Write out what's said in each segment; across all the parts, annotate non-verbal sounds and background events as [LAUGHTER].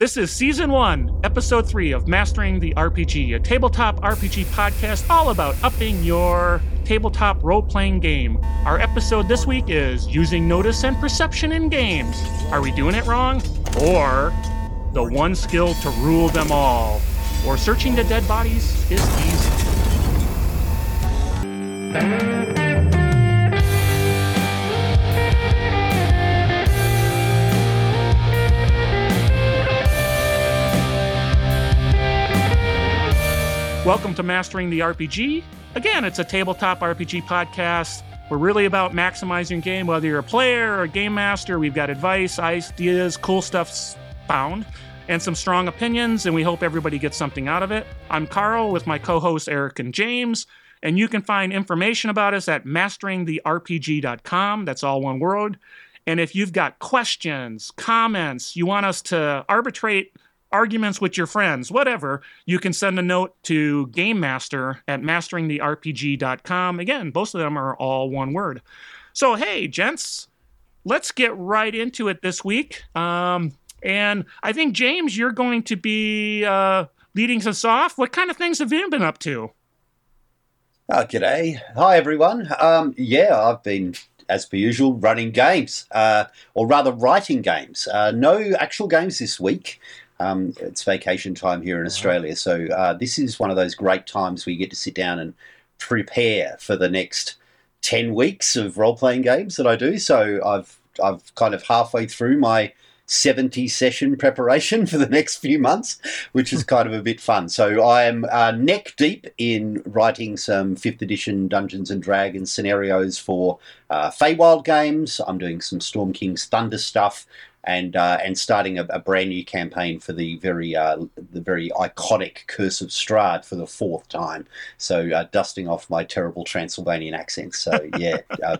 This is season one, episode three of Mastering the RPG, a tabletop RPG podcast all about upping your tabletop role playing game. Our episode this week is Using Notice and Perception in Games. Are we doing it wrong? Or the one skill to rule them all? Or searching the dead bodies is easy. Welcome to Mastering the RPG. Again, it's a tabletop RPG podcast. We're really about maximizing game, whether you're a player or a game master. We've got advice, ideas, cool stuff found, and some strong opinions, and we hope everybody gets something out of it. I'm Carl with my co hosts Eric and James, and you can find information about us at masteringtherpg.com. That's all one word. And if you've got questions, comments, you want us to arbitrate arguments with your friends, whatever, you can send a note to Game Master at masteringtherpg.com. Again, both of them are all one word. So, hey, gents, let's get right into it this week. Um, and I think, James, you're going to be uh, leading us off. What kind of things have you been up to? Oh, g'day. Hi, everyone. Um, yeah, I've been, as per usual, running games, uh, or rather, writing games. Uh, no actual games this week. Um, it's vacation time here in Australia, so uh, this is one of those great times where you get to sit down and prepare for the next ten weeks of role playing games that I do. So I've I've kind of halfway through my 70 session preparation [LAUGHS] for the next few months, which is kind of a bit fun. So I am uh, neck deep in writing some 5th edition Dungeons and Dragons scenarios for uh, Feywild games. I'm doing some Storm King's Thunder stuff and uh, and starting a, a, brand new campaign for the very uh, the very iconic Curse of Strahd for the fourth time. So uh, dusting off my terrible Transylvanian accent. So yeah, [LAUGHS]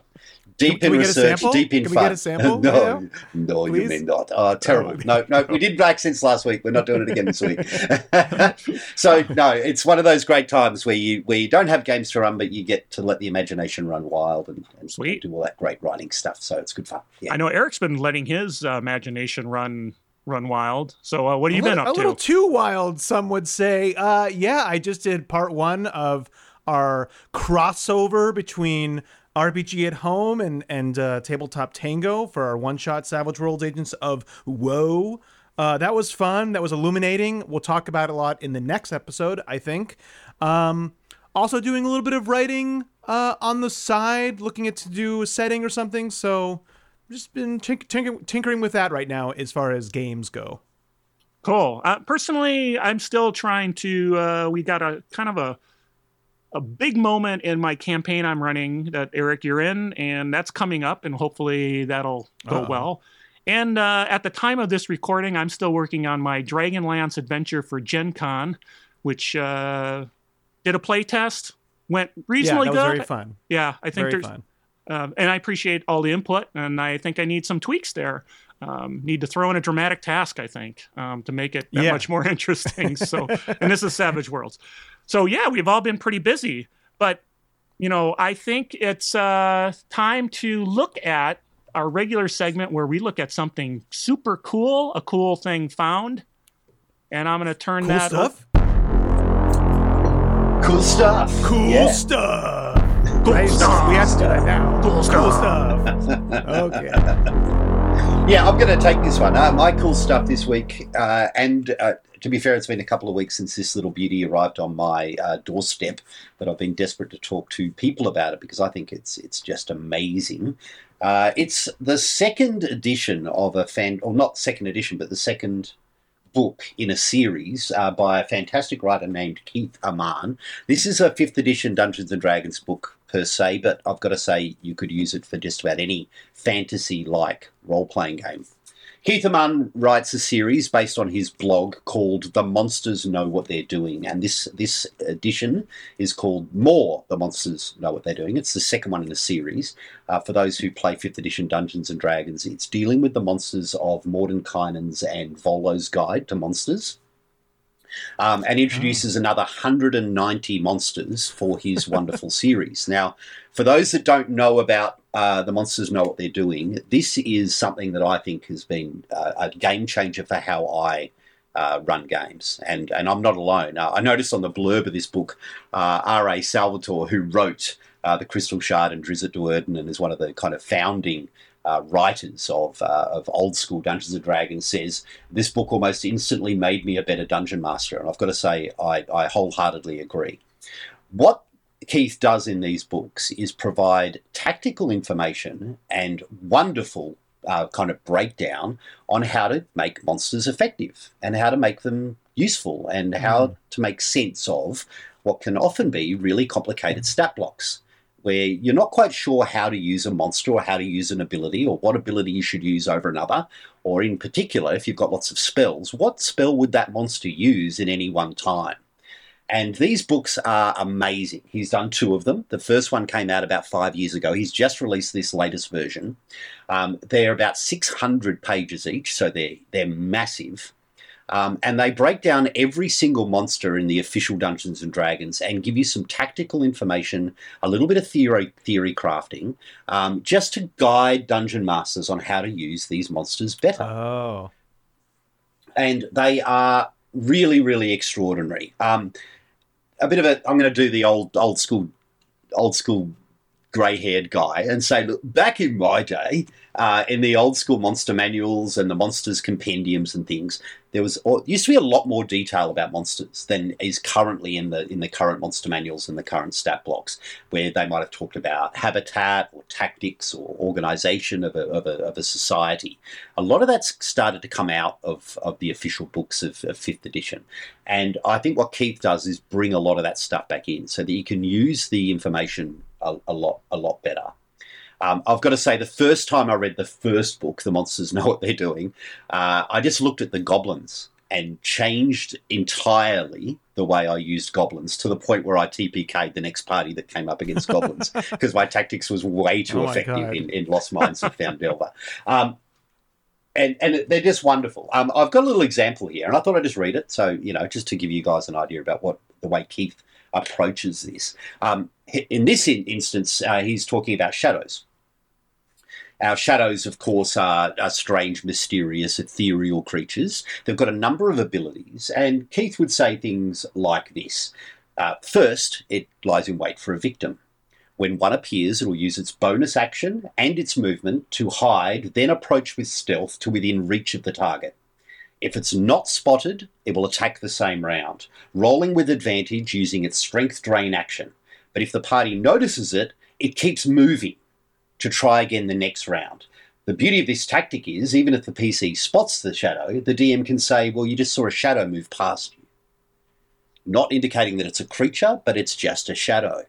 deep in research, deep in Can fun. we get a sample? [LAUGHS] no, Yeah. no, you Please? may not. Oh, terrible. Oh, No, no, we did accents last week. We're not doing it again this week. [LAUGHS] so no, it's one of those great times where you where you don't have games to run, but you get to let the imagination run wild and, and Sweet. do all that great writing stuff. So it's good fun. Yeah. I know Eric's been letting his uh, imagination run run wild. So, uh, what have you a been little, up to? a little too wild, some would say. Uh, yeah, I just did part one of our crossover between RPG at Home and and uh, Tabletop Tango for our one shot Savage Worlds Agents of Woe. Uh, that was fun. That was illuminating. We'll talk about it a lot in the next episode, I think. Um, also, doing a little bit of writing uh, on the side, looking at to do a setting or something. So, just been tink- tinker- tinkering with that right now as far as games go. Cool. Uh, personally, I'm still trying to. Uh, we got a kind of a a big moment in my campaign I'm running that Eric you're in, and that's coming up, and hopefully that'll go Uh-oh. well. And uh, at the time of this recording, I'm still working on my Dragonlance adventure for Gen Con, which uh, did a play test, went Yeah, reasonably that was good. very fun. Yeah, I think Very there's fun. um, and I appreciate all the input, and I think I need some tweaks there. Um, need to throw in a dramatic task, I think, um, to make it that Yeah. much more [LAUGHS] interesting. So, and this is Savage Worlds. So, yeah, we've all been pretty busy, but you know, I think it's uh, time to look at our regular segment where we look at something super cool, a cool thing found, and I'm going to turn Cool that. stuff. Cool stuff. Cool Yeah. stuff. Cool Right? stuff. We have to do that now. Cool Cool stuff. stuff. okay. [LAUGHS] Yeah, I'm going to take this one. Uh, my cool stuff this week, uh, and uh, to be fair, it's been a couple of weeks since this little beauty arrived on my uh, doorstep, but I've been desperate to talk to people about it because I think it's it's just amazing. Uh, it's the second edition of a fan, or not second edition, but the second book in a series uh, by a fantastic writer named Keith Ammann. This is a fifth edition Dungeons and Dragons book per se, but I've got to say you could use it for just about any fantasy like role playing game. Keith Ammann writes a series based on his blog called The Monsters Know What They're Doing, and this this edition is called More The Monsters Know What They're Doing. It's the second one in the series. Uh, for those who play 5th edition Dungeons and Dragons, it's dealing with the monsters of Mordenkainen's and Volo's Guide to Monsters. Um, and introduces another 190 monsters for his wonderful [LAUGHS] series. Now, for those that don't know about uh, the monsters know what they're doing, this is something that I think has been uh, a game changer for how I uh, run games, and and I'm not alone. Uh, I noticed on the blurb of this book, uh, R.A. Salvatore, who wrote uh, the Crystal Shard and Drizzt Do'Urden, and is one of the kind of founding uh, writers of uh, of old school Dungeons and Dragons, says this book almost instantly made me a better dungeon master, and I've got to say I, I wholeheartedly agree. What Keith does in these books is provide tactical information and wonderful uh, kind of breakdown on how to make monsters effective and how to make them useful and how mm. to make sense of what can often be really complicated stat blocks where you're not quite sure how to use a monster or how to use an ability or what ability you should use over another. Or, in particular, if you've got lots of spells, what spell would that monster use in any one time? And these books are amazing. He's done two of them. The first one came out about five years ago. He's just released this latest version. Um, they're about 600 pages each, so they're, they're massive. Um, and they break down every single monster in the official Dungeons and Dragons and give you some tactical information, a little bit of theory theory crafting, um, just to guide dungeon masters on how to use these monsters better. Oh, and they are really, really extraordinary. Um, a bit of a. I'm going to do the old old school old school grey haired guy and say, look, back in my day, uh, in the old school monster manuals and the monsters compendiums and things, there was used to be a lot more detail about monsters than is currently in the in the current monster manuals and the current stat blocks, where they might have talked about habitat or tactics or organization of a, of a, of a society. A lot of that's started to come out of, of the official books of, of fifth edition, and I think what Keith does is bring a lot of that stuff back in so that you can use the information a, a lot a lot better. Um, I've got to say, the first time I read the first book, The Monsters Know [LAUGHS] What They're Doing, uh, I just looked at the goblins and changed entirely the way I used goblins to the point where I TPK'd the next party that came up against goblins [LAUGHS] because my tactics was way too oh effective in, in, Lost Mines of Phandelver. Um, and, and they're just wonderful. Um, I've got a little example here, and I thought I'd just read it. So, you know, just to give you guys an idea about what the way Keith approaches this. Um, in this instance, uh, he's talking about shadows. Our shadows, of course, are, are, strange, mysterious, ethereal creatures. They've got a number of abilities, and Keith would say things like this. Uh, first, it lies in wait for a victim. When one appears, it will use its bonus action and its movement to hide, then approach with stealth to within reach of the target. If it's not spotted, it will attack the same round, rolling with advantage using its strength drain action. But if the party notices it, it keeps moving to try again the next round. The beauty of this tactic is, even if the PC spots the shadow, the DM can say, Well, you just saw a shadow move past you. Not indicating that it's a creature, but it's just a shadow.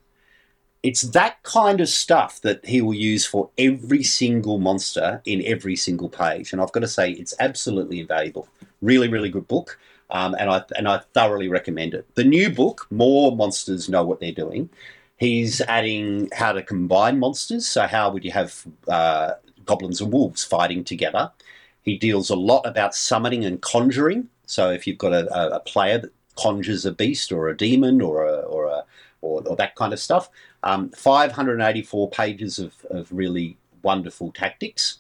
It's that kind of stuff that he will use for every single monster in every single page. And I've got to say, it's absolutely invaluable. Really, really good book. Um, and I and I thoroughly recommend it. The new book, more monsters know what they're doing. He's adding how to combine monsters. So, how would you have uh, goblins and wolves fighting together? He deals a lot about summoning and conjuring. So, if you've got a, a player that conjures a beast or a demon or a, or, a, or, or that kind of stuff, um, 584 pages of, of really wonderful tactics.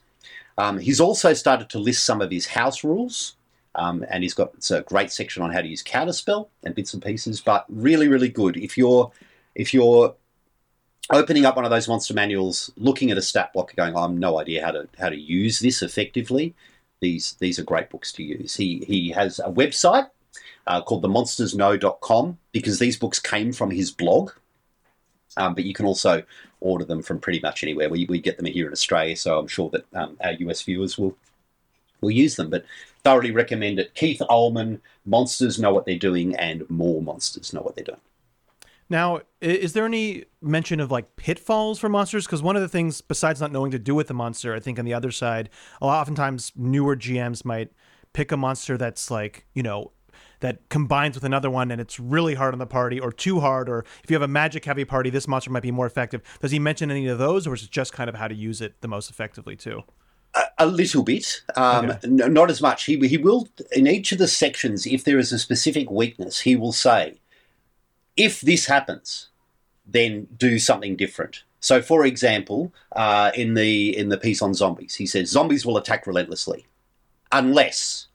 Um, he's also started to list some of his house rules. Um, and he's got a great section on how to use counterspell and bits and pieces. But really, really good. If you're if you're opening up one of those monster manuals, looking at a stat block, going, "I have no idea how to how to use this effectively," these these are great books to use. He he has a website uh, called themonstersknow.com because these books came from his blog, um, but you can also order them from pretty much anywhere. We we get them here in Australia, so I'm sure that um, our US viewers will will use them. But thoroughly recommend it. Keith Ammann, Monsters Know What They're Doing, and More Monsters Know What They're Doing. Now, is there any mention of like pitfalls for monsters? Because one of the things, besides not knowing to do with the monster, I think on the other side, a lot oftentimes newer GMs might pick a monster that's like, you know, that combines with another one and it's really hard on the party or too hard, or if you have a magic heavy party, this monster might be more effective. Does he mention any of those, or is it just kind of how to use it the most effectively too? A, a little bit, um, okay. not as much. He he will in each of the sections. If there is a specific weakness, he will say, if this happens, then do something different. So, for example, uh, in the in the piece on zombies, he says zombies will attack relentlessly, unless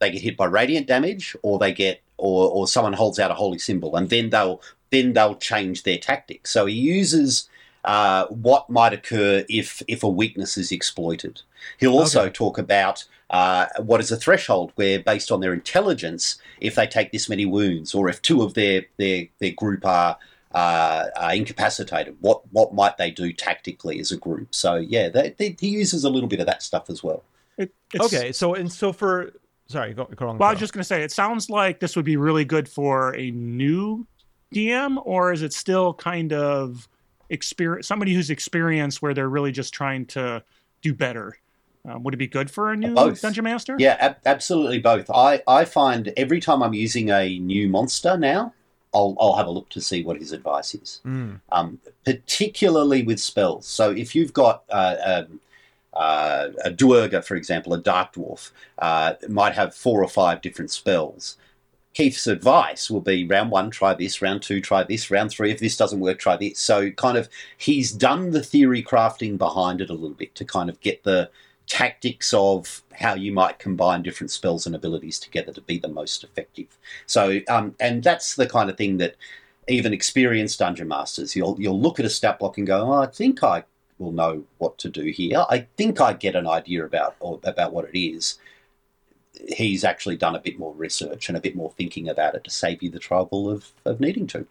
they get hit by radiant damage, or they get or or someone holds out a holy symbol, and then they'll then they'll change their tactics. So he uses uh, what might occur if if a weakness is exploited. He'll also Okay. talk about uh, what is a threshold where, based on their intelligence, if they take this many wounds, or if two of their their their group are uh, are incapacitated, what what might they do tactically as a group? So yeah, they, they, he uses a little bit of that stuff as well. It, it's, Okay, so and so for sorry, go, go on. Well, I was just going to say, it sounds like this would be really good for a new DM, or is it still kind of experience somebody who's experienced where they're really just trying to do better? Um, would it be good for a new Both. dungeon master? Yeah, ab- absolutely both. I, I find every time I'm using a new monster now, I'll, I'll have a look to see what his advice is, Mm. um, particularly with spells. So if you've got uh, um, uh, a Duergar, for example, a Dark Dwarf, uh, might have four or five different spells. Keith's advice will be round one, try this, round two, try this, round three, if this doesn't work, try this. So, kind of, he's done the theory crafting behind it a little bit to kind of get the tactics of how you might combine different spells and abilities together to be the most effective. So, um, and that's the kind of thing that even experienced dungeon masters, you'll you'll look at a stat block and go, oh, I think I will know what to do here. I think I get an idea about or about what it is. He's actually done a bit more research and a bit more thinking about it to save you the trouble of, of needing to.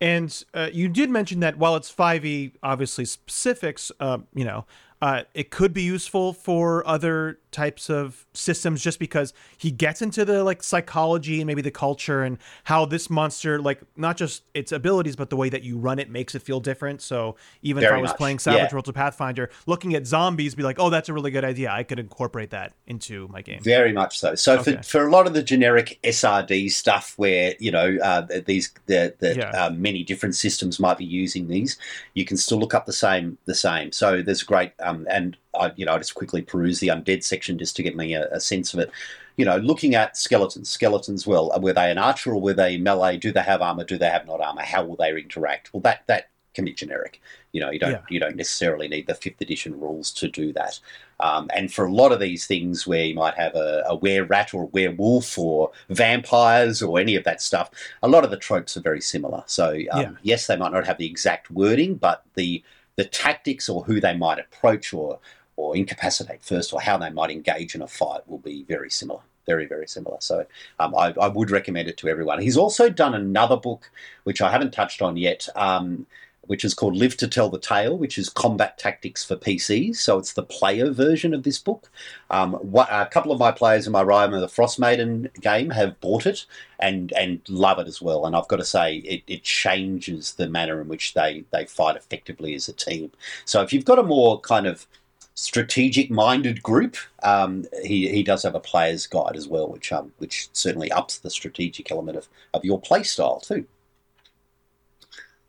And uh, you did mention that while it's 5e, obviously specifics, uh, you know, uh, it could be useful for other types of systems just because he gets into the like psychology and maybe the culture and how this monster, like not just its abilities, but the way that you run it makes it feel different. So even if I was much, playing Savage yeah. Worlds or Pathfinder, looking at zombies, be like, oh, that's a really good idea. I could incorporate that into my game. Very much so. So Okay. for, for a lot of the generic SRD stuff, where you know uh, these the, the Yeah. uh, many different systems might be using these, you can still look up the same the same. So there's great um, and I you know I just quickly peruse the undead section just to get me a, a sense of it. You know, looking at skeletons, skeletons. Well, were they an archer or were they melee? Do they have armor? Do they have not armor? How will they interact? Well, that that can be generic. You know, you don't Yeah. you don't necessarily need the fifth edition rules to do that. Um, and for a lot of these things where you might have a, a were rat or a werewolf or vampires or any of that stuff, a lot of the tropes are very similar. So um, Yeah. yes, they might not have the exact wording, but the the tactics or who they might approach or or incapacitate first or how they might engage in a fight will be very similar. Very, very similar. So um, I, I would recommend it to everyone. He's also done another book, which I haven't touched on yet, um, which is called Live to Tell the Tale, which is combat tactics for PCs. So it's the player version of this book. Um, what, a couple of my players in my Rime of the Frost Maiden game have bought it and and love it as well. And I've got to say, it, it changes the manner in which they, they fight effectively as a team. So if you've got a more kind of strategic minded group, um, he, he does have a player's guide as well, which um, which certainly ups the strategic element of, of your play style too.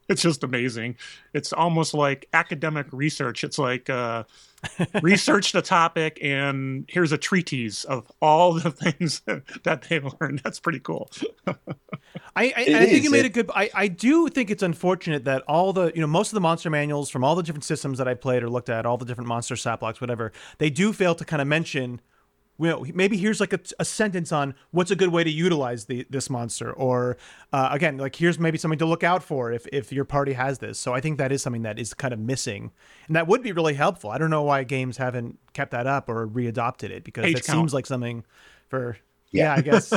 [LAUGHS] It's just amazing. It's almost like academic research. It's like uh, research the topic, and here's a treatise of all the [LAUGHS] things that they learned. That's pretty cool. I, I, I think you made a good. I, I do think it's unfortunate that all the you know most of the monster manuals from all the different systems that I played or looked at, all the different monster stat blocks, whatever, they do fail to kind of mention. You know, maybe here's like a, a sentence on what's a good way to utilize the this monster, or uh, again, like here's maybe something to look out for if if your party has this. So I think that is something that is kind of missing, and that would be really helpful. I don't know why games haven't kept that up or readopted it because Page it count. seems like something for. Yeah. Yeah, I guess.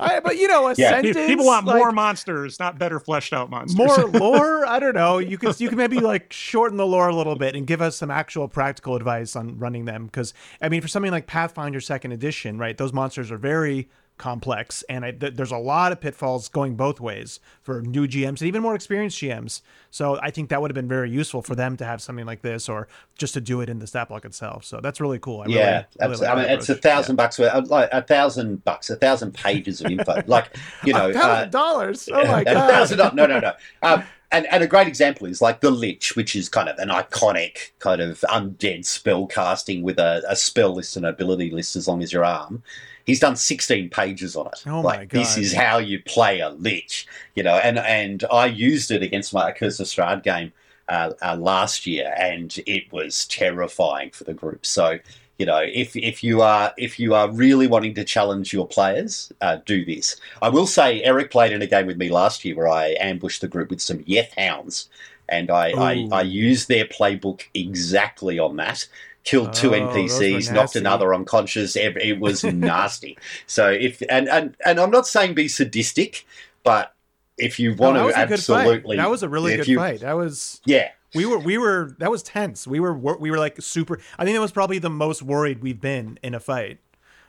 I, but you know, a [LAUGHS] Yeah. Sentence. People want like- more monsters, not better fleshed out monsters. more [LAUGHS] lore i don't know you could you can maybe like shorten the lore a little bit and give us some actual practical advice on running them because i mean for something like pathfinder second edition right those monsters are very complex and I, th- there's a lot of pitfalls going both ways for new gms and even more experienced gms so i think that would have been very useful for them to have something like this or just to do it in the stat block itself so that's really cool I really, yeah, really absolutely. like I mean, it's a thousand bucks worth, uh, like a thousand bucks, a thousand pages of info. [LAUGHS] like you know, a uh, thousand dollars oh my god, a thousand. No, no, no. Um, and, and a great example is like the Lich, which is kind of an iconic kind of undead spell casting with a, a spell list and ability list as long as your arm. He's done 16 pages on it. Oh my like this is how you play a Lich, you know. And and I used it against my Curse of Strahd game uh, uh, last year, and it was terrifying for the group. So you know, if if you are if you are really wanting to challenge your players, uh, do this. I will say, Eric played in a game with me last year where I ambushed the group with some Yeth hounds, and I I, I used their playbook exactly on that. Killed two Oh, NPCs, knocked another unconscious. It was [LAUGHS] nasty. So if and, and and I'm not saying be sadistic, but if you want that to was a good absolutely. That was a really good you- fight. That was Yeah, we were we were that was tense. We were we were like super. I think that was probably the most worried we've been in a fight.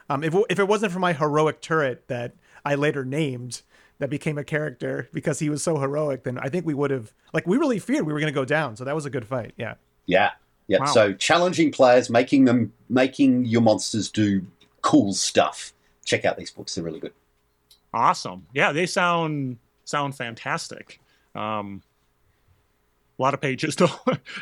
Um, if if it wasn't for my heroic turret that I later named that became a character because he was so heroic, then I think we would have like we really feared we were going to go down. So that was a good fight. Yeah. Yeah. Yeah. Wow. So challenging players, making them making your monsters do cool stuff. Check out these books, they're really good. Awesome. Yeah, they sound sound fantastic. Um, a lot of pages [LAUGHS] though,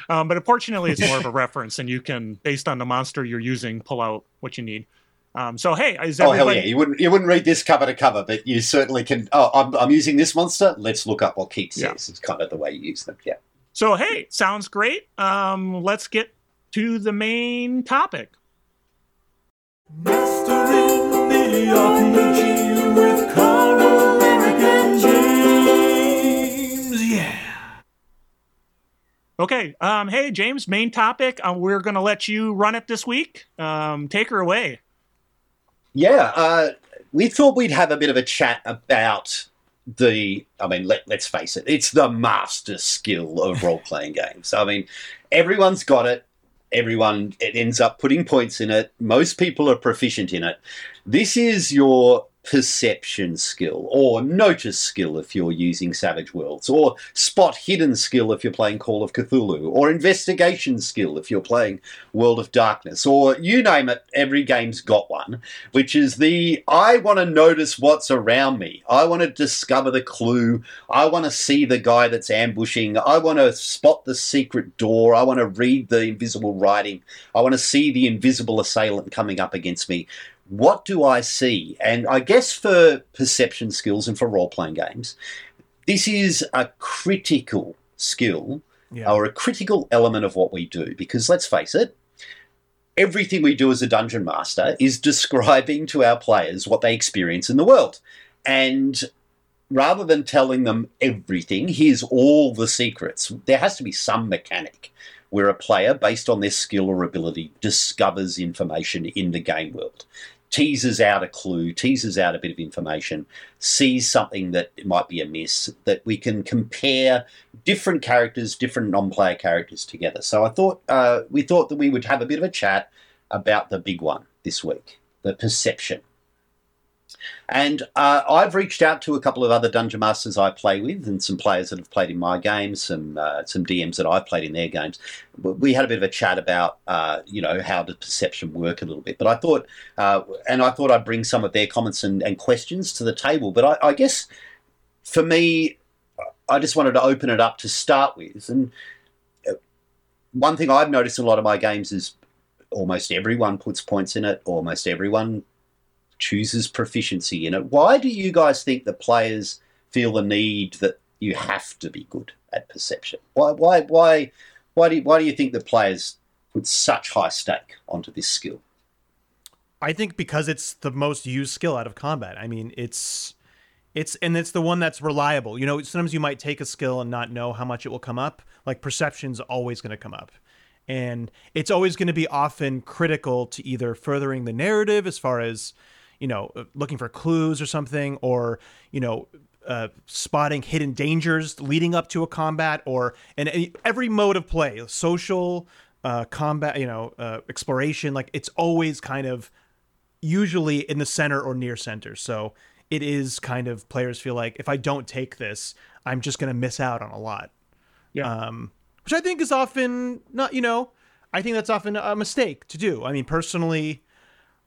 um, but unfortunately, it's more of a [LAUGHS] reference, and you can, based on the monster you're using, pull out what you need. Um, so hey, is Oh hell yeah! You wouldn't you wouldn't read this cover to cover, but you certainly can. Oh, I'm, I'm using this monster. Let's look up what Keith says. Yeah. It's kind of the way you use them. Yeah. So hey, sounds great. Um, let's get to the main topic. Mastering the RPG with Connor, Eric, and James. Yeah. Okay. Um, hey James, main topic. Uh, we're gonna let you run it this week. Um, take her away. Yeah, uh, we thought we'd have a bit of a chat about the. I mean, let, let's face it, it's the master skill of [LAUGHS] role playing games. I mean, everyone's got it. Everyone it ends up putting points in it. Most people are proficient in it. This is your perception skill or notice skill if you're using Savage Worlds, or spot hidden skill if you're playing Call of Cthulhu, or investigation skill if you're playing World of Darkness, or you name it, every game's got one which is the I want to notice what's around me. I want to discover the clue. I want to see the guy that's ambushing. I want to spot the secret door. I want to read the invisible writing. I want to see the invisible assailant coming up against me. What do I see? And I guess for perception skills and for role playing games, this is a critical skill Yeah. or a critical element of what we do because let's face it, everything we do as a dungeon master is describing to our players what they experience in the world. And rather than telling them everything, here's all the secrets, there has to be some mechanic where a player, based on their skill or ability, discovers information in the game world. Teases out a clue, teases out a bit of information, sees something that might be amiss, that we can compare different characters, different non-player characters together. So I thought uh, we thought that we would have a bit of a chat about the big one this week, the perception. And uh, I've reached out to a couple of other dungeon masters I play with, and some players that have played in my games, some uh, some DMs that I've played in their games. We had a bit of a chat about, uh, you know, how does perception work a little bit. But I thought, uh, and I thought I'd bring some of their comments and, and questions to the table. But I, I guess for me, I just wanted to open it up to start with. And uh, one thing I've noticed in a lot of my games is almost everyone puts points in it, almost everyone chooses proficiency in it. Why do you guys think the players feel the need that you have to be good at perception? Why why why why do why do you think that players put such high stake onto this skill? I think because it's the most used skill out of combat. I mean, it's it's and it's the one that's reliable. You know, sometimes you might take a skill and not know how much it will come up. Like perception's always going to come up. And it's always going to be often critical to either furthering the narrative as far as, you know, looking for clues or something or, you know, uh, spotting hidden dangers leading up to a combat or in every mode of play, social, uh, combat, you know, uh, exploration, like it's always kind of usually in the center or near center. So it is kind of players feel like if I don't take this, I'm just going to miss out on a lot. Yeah. Um, which I think is often not, you know, I think that's often a mistake to do. I mean, personally,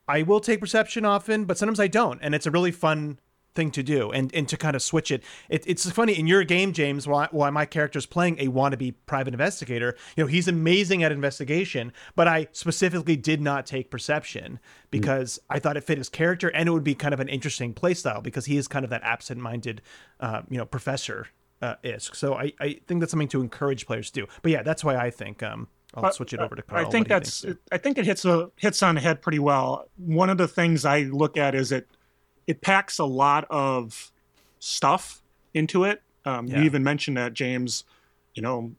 I will take perception often, but sometimes I don't, and it's a really fun thing to do and and to kind of switch it. it it's funny in your game, James. Why why my character's playing a wannabe private investigator? You know, he's amazing at investigation, but I specifically did not take perception because I thought it fit his character and it would be kind of an interesting playstyle because he is kind of that absent-minded, uh, you know, professor uh, isk. So I I think that's something to encourage players to do. But yeah, that's why I think um I'll switch it over to Carl. I think that's. Stu? I think it hits a hits on the head pretty well. One of the things I look at is it it packs a lot of stuff into it. Um, Yeah. You even mentioned that James. You know,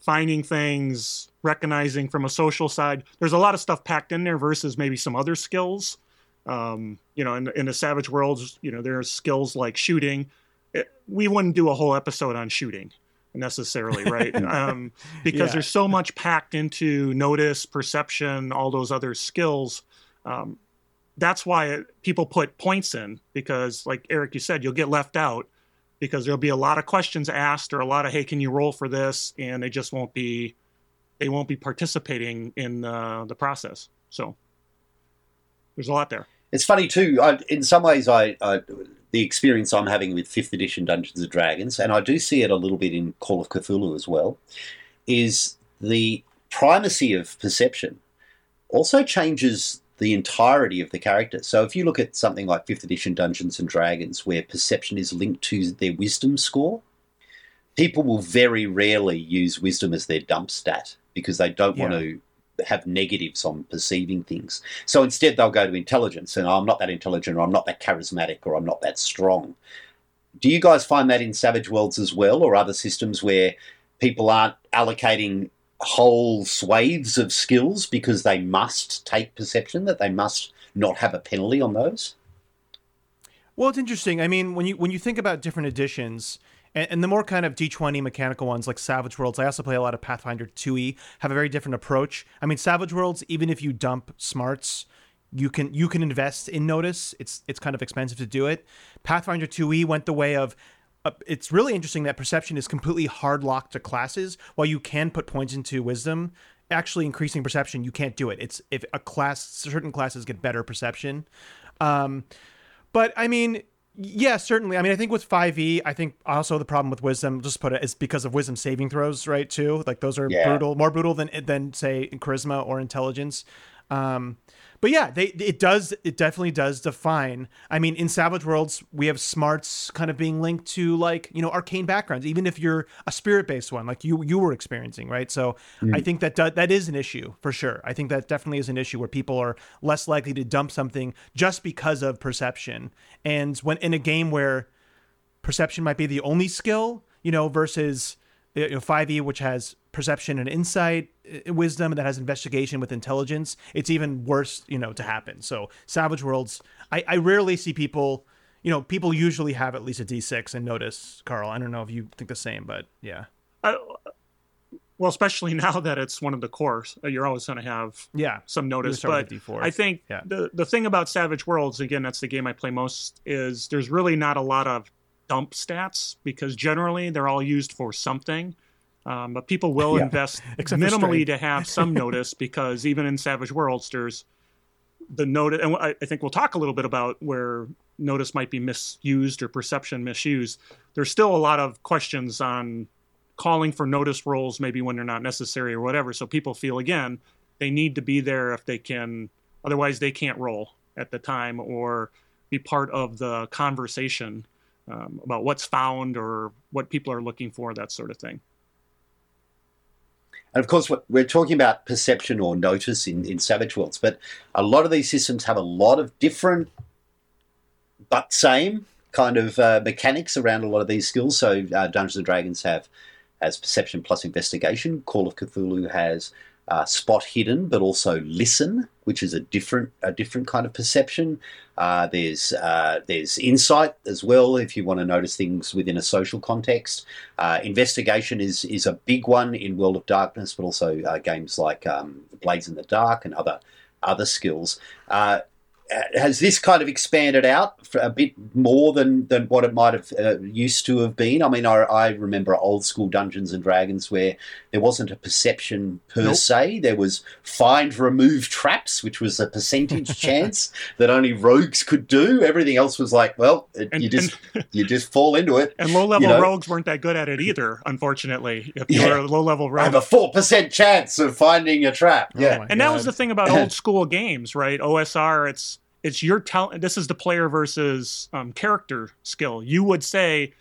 finding things, recognizing from a social side. There's a lot of stuff packed in there versus maybe some other skills. Um, you know, in, in the Savage Worlds, you know, there's skills like shooting. It, we wouldn't do a whole episode on shooting necessarily, right? [LAUGHS] um, because Yeah. there's so much packed into notice, perception, all those other skills. Um, that's why it, people put points in because, like Eric, you said, you'll get left out because there'll be a lot of questions asked or a lot of, hey, can you roll for this? And they just won't be, they won't be participating in uh, the process. So there's a lot there. It's funny too. I, in some ways, I, I the experience I'm having with fifth edition Dungeons and Dragons, and I do see it a little bit in Call of Cthulhu as well, is the primacy of perception also changes the entirety of the character. So if you look at something like fifth edition Dungeons and Dragons, where perception is linked to their wisdom score, people will very rarely use wisdom as their dump stat because they don't want to have negatives on perceiving things. So instead, they'll go to intelligence, and I'm not that intelligent, or I'm not that charismatic, or I'm not that strong. Do you guys find that in Savage Worlds as well, or other systems where people aren't allocating whole swathes of skills because they must take perception, that they must not have a penalty on those? Well, it's interesting. I mean, when you when you think about different editions, and, and the more kind of D20 mechanical ones like Savage Worlds, I also play a lot of Pathfinder 2e, have a very different approach. I mean, Savage Worlds, even if you dump smarts, you can you can invest in notice. It's it's kind of expensive to do it. Pathfinder 2e went the way of uh, it's really interesting that perception is completely hard locked to classes while you can put points into wisdom actually increasing perception you can't do it it's if a class certain classes get better perception um but I mean, yeah, certainly. I mean, I think with 5e, I think also the problem with wisdom, just put it, is because of wisdom saving throws, right? Too like those are Yeah. brutal, more brutal than than say charisma or intelligence. Um, but yeah, they it does it definitely does define. I mean, in Savage Worlds, we have smarts kind of being linked to like you know arcane backgrounds, even if you're a spirit based one, like you you were experiencing, right? So mm. I think that do, that is an issue for sure. I think that definitely is an issue where people are less likely to dump something just because of perception, and when in a game where perception might be the only skill, you know, versus you know 5e which has perception and insight uh, wisdom that has investigation with intelligence it's even worse you know to happen so savage worlds i, I rarely see people you know people usually have at least a d6 and notice carl i don't know if you think the same but yeah I, well, especially [LAUGHS] now that it's one of the cores, uh, you're always going to have yeah some notice. But I think Yeah. the the thing about Savage Worlds, again, that's the game I play most, is there's really not a lot of dump stats because generally they're all used for something. Um, but people will Yeah. invest [LAUGHS] minimally to have some [LAUGHS] notice because even in Savage Worlds, there's the notice, and I, I think we'll talk a little bit about where notice might be misused or perception misused. There's still a lot of questions on calling for notice rolls, maybe when they're not necessary or whatever. So people feel again they need to be there if they can, otherwise they can't roll at the time or be part of the conversation um, about what's found or what people are looking for, that sort of thing. And of course, we're talking about perception or notice in, in Savage Worlds, but a lot of these systems have a lot of different but same kind of uh, mechanics around a lot of these skills. So uh, Dungeons and Dragons have has perception plus investigation. Call of Cthulhu has uh, spot hidden, but also listen, which is a different a different kind of perception. Uh, there's uh, there's insight as well if you want to notice things within a social context. Uh, investigation is is a big one in World of Darkness, but also uh, games like um, Blades in the Dark and other other skills. Uh, has this kind of expanded out for a bit more than, than what it might have uh, used to have been? I mean, I, I remember old school Dungeons and Dragons where there wasn't a perception per Nope. se. There was find remove traps, which was a percentage [LAUGHS] chance that only rogues could do. Everything else was like, well, it, And- you just [LAUGHS] you just fall into it. And low level You know- rogues weren't that good at it either, unfortunately. If you Yeah. were a low level I rogue, have a four percent chance of finding a trap. Oh Yeah, my and that was the thing about [LAUGHS] old school games, right? OSR, it's it's your talent. This is the player versus um, character skill. You would say,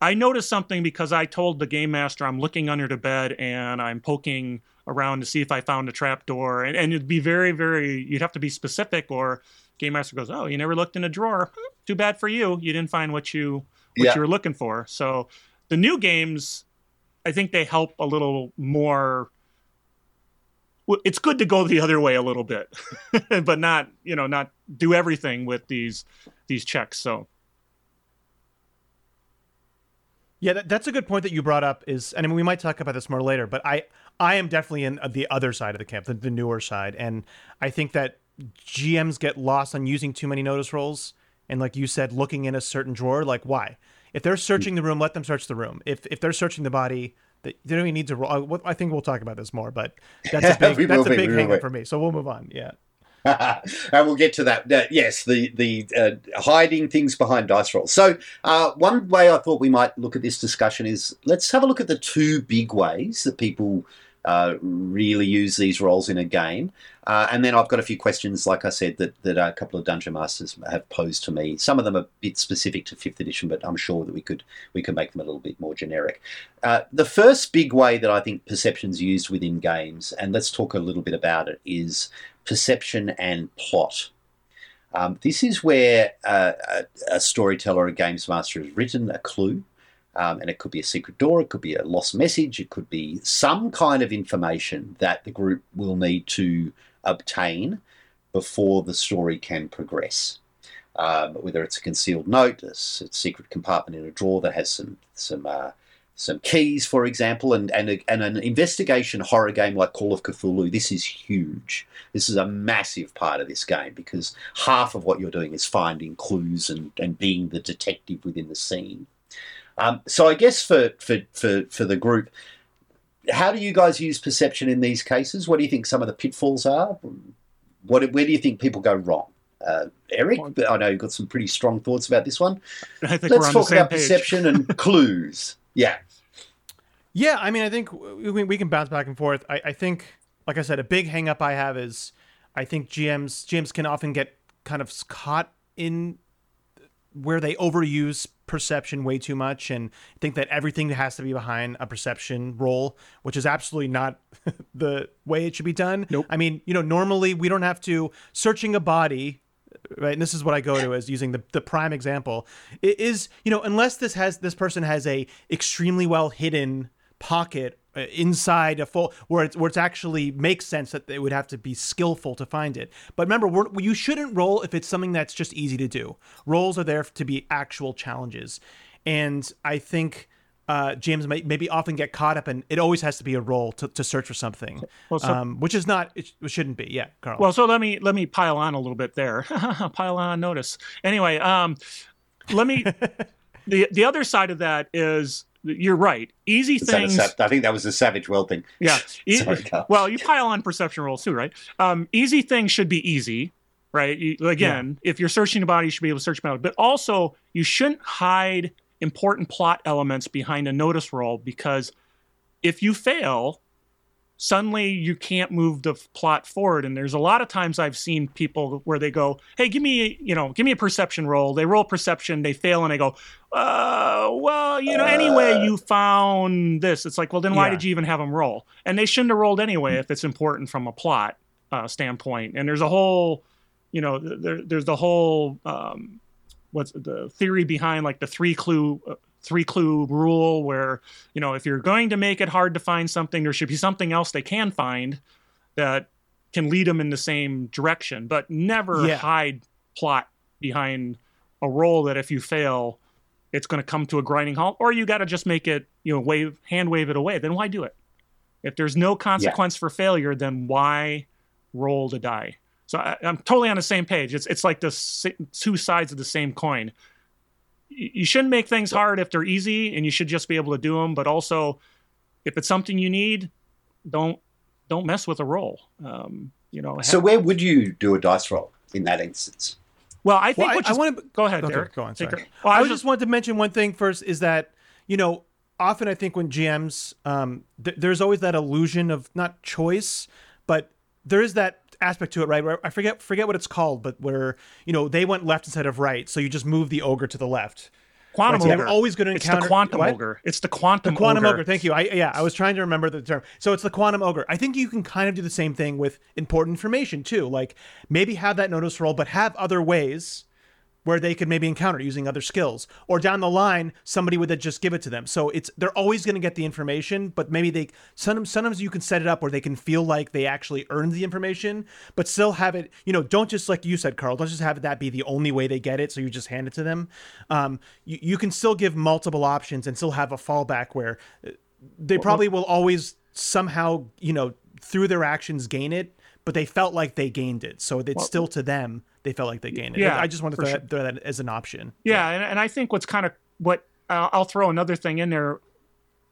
I noticed something because I told the game master I'm looking under the bed and I'm poking around to see if I found a trap door. And, and it'd be very, very, you'd have to be specific or game master goes, Oh, you never looked in a drawer. Too bad for you. You didn't find what you, what Yeah. you were looking for. So the new games, I think they help a little more. It's good to go the other way a little bit, [LAUGHS] but not, you know, not do everything with these, these checks. So Yeah, that, that's a good point that you brought up. Is and I mean, we might talk about this more later, but I I am definitely in uh, the other side of the camp, the, the newer side, and I think that GMs get lost on using too many notice rolls, and like you said, looking in a certain drawer. Like, why? If they're searching the room, let them search the room. If if they're searching the body, they they don't even need to roll. I- I think we'll talk about this more, but that's a [LAUGHS] big that's will a big we hang up for me. So we'll move on. Yeah. [LAUGHS] and we'll get to that. Uh, yes, the the uh, hiding things behind dice rolls. So uh, one way I thought we might look at this discussion is let's have a look at the two big ways that people uh, really use these roles in a game. Uh, and then I've got a few questions, like I said, that, that a couple of dungeon masters have posed to me. Some of them are a bit specific to fifth edition, but I'm sure that we could we could make them a little bit more generic. Uh, the first big way that I think perception's used within games, and let's talk a little bit about it, is perception and plot. Um, this is where uh, a, a storyteller, a games master, has written a clue, um, and it could be a secret door, it could be a lost message, it could be some kind of information that the group will need to obtain before the story can progress. Um, whether it's a concealed note, a, secret compartment in a drawer that has some some uh, some keys, for example, and and, a, and an investigation horror game like Call of Cthulhu. This is huge. This is a massive part of this game because half of what you're doing is finding clues and, and being the detective within the scene. Um, so I guess for, for, for, for the group, how do you guys use perception in these cases? What do you think some of the pitfalls are? What where do you think people go wrong? Uh, Eric, I know you've got some pretty strong thoughts about this one. I think we're Let's talk about page. perception and [LAUGHS] clues. Yeah, Yeah, I mean, I think we, we can bounce back and forth. I, I think, like I said, a big hang up I have is I think GMs GMs can often get kind of caught in where they overuse perception way too much and think that everything has to be behind a perception roll, which is absolutely not [LAUGHS] the way it should be done. Nope. I mean, you know, normally we don't have to searching a body right and this is what i go to as using the, the prime example it is you know unless this has this person has a extremely well hidden pocket inside a full where it's where it's actually makes sense that they would have to be skillful to find it but remember we're, you shouldn't roll if it's something that's just easy to do rolls are there to be actual challenges and i think uh, James may, maybe often get caught up in it always has to be a roll to, to search for something, Well, so- um, which is not it, it shouldn't be. Yeah, Carl. Well, so let me let me pile on a little bit there. [LAUGHS] pile on notice. Anyway, um, let me. [LAUGHS] the The other side of that is you're right. Easy Is things. I think that was a Savage World thing. Yeah. [LAUGHS] E- Sorry, well, you pile on perception rolls too, right? Um, easy things should be easy, right? You, again, if you're searching a body, you should be able to search about it. But also, you shouldn't hide important plot elements behind a notice roll because if you fail, suddenly you can't move the plot forward. And there's a lot of times I've seen people where they go, "Hey, give me, you know, give me a perception roll." They roll perception, they fail, and they go, uh, well, you know, anyway, you found this. It's like, well, then why Yeah. did you even have them roll? And they shouldn't have rolled anyway if it's important from a plot uh, standpoint. And there's a whole, you know, there, there's the whole, um, what's the theory behind like the three clue, uh, three clue rule, where you know, if you're going to make it hard to find something, there should be something else they can find that can lead them in the same direction, but never Yeah. hide plot behind a roll that if you fail, it's going to come to a grinding halt, or you got to just make it, you know, wave, hand wave it away. Then why do it? If there's no consequence for failure, then why roll the die? So I, I'm totally on the same page. It's it's like the two sides of the same coin. Y- You shouldn't make things hard if they're easy, and you should just be able to do them. But also, if it's something you need, don't don't mess with a roll. Um, you know. So where would you do a dice roll in that instance? well, I think Well, I- what I you- wanna- go ahead, Okay, Derek. go on, sorry. it. Well, I, I was just wanted to mention one thing first is that you know often I think when GMs um, th- there's always that illusion of not choice, but there is that aspect to it, right? Where I forget forget what it's called, but where you know they went left instead of right, so you just move the ogre to the left. Quantum right? So ogre. always going to It's encounter the quantum what? ogre. It's the quantum The quantum ogre. ogre. Thank you. I yeah, I was trying to remember the term. So it's the quantum ogre. I think you can kind of do the same thing with important information too. Like maybe have that notice roll, but have other ways where they could maybe encounter using other skills. Or down the line, somebody would just give it to them. So it's they're always going to get the information, but maybe they sometimes sometimes you can set it up where they can feel like they actually earned the information, but still have it. You know, don't just like you said, Carl. Don't just have that be the only way they get it. So you just hand it to them. Um, you, you can still give multiple options and still have a fallback where uh, they probably will always somehow you know through their actions gain it but they felt like they gained it so it's still to them they felt like they gained it Yeah, i just want to throw, sure. that, throw that as an option Yeah, and, and I think what's kind of what uh, I'll throw another thing in there.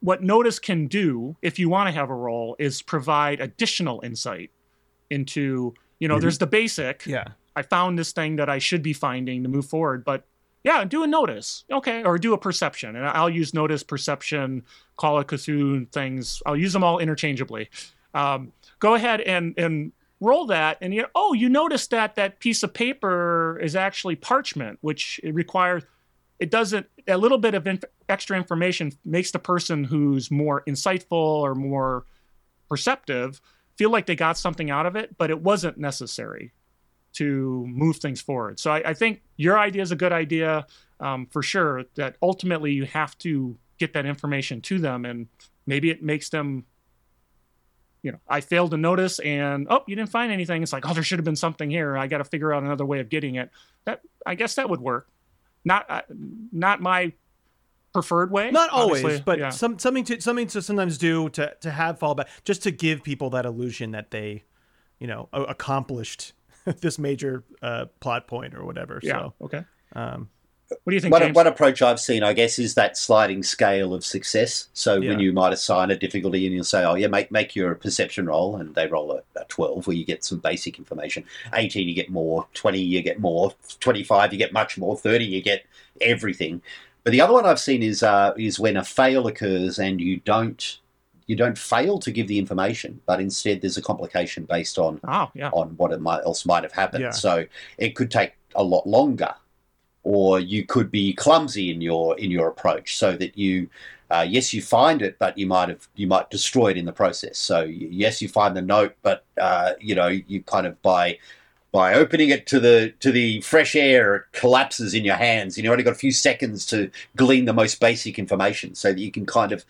What Notice can do, if you want to have a roll, is provide additional insight into, you know, there's the basic. yeah I found this thing that I should be finding to move forward, but yeah, do a notice, okay, or do a perception, and I'll use notice, perception, call it Cthulhu things. I'll use them all interchangeably. Um, go ahead and and roll that, and you oh, you notice that that piece of paper is actually parchment, which it requires. It doesn't a little bit of inf- extra information makes the person who's more insightful or more perceptive feel like they got something out of it, but it wasn't necessary to move things forward. So I, I think your idea is a good idea um, for sure. That ultimately you have to get that information to them, and maybe it makes them. You know, I failed to notice, and oh, you didn't find anything. It's like, oh, there should have been something here. I got to figure out another way of getting it. That I guess that would work. Not, uh, not my preferred way. not always obviously. but yeah. some something to something to sometimes do to to have fallback just to give people that illusion that they you know accomplished [LAUGHS] this major uh plot point or whatever yeah. so okay. um What do you think, One, one approach I've seen, I guess, is that sliding scale of success. So Yeah. when you might assign a difficulty and you'll say, oh, yeah, make, make your perception roll, and they roll a, a 12 where you get some basic information. 18, you get more. 20, you get more. 25, you get much more. 30, you get everything. But the other one I've seen is uh, is when a fail occurs and you don't you don't fail to give the information, but instead there's a complication based on oh, yeah. on what it might, else might have happened. Yeah. So it could take a lot longer, or you could be clumsy in your in your approach, so that you. Uh, yes, you find it, but you might have you might destroy it in the process. So yes, you find the note, but uh, you know you kind of by by opening it to the to the fresh air, it collapses in your hands. And you've only got a few seconds to glean the most basic information, so that you can kind of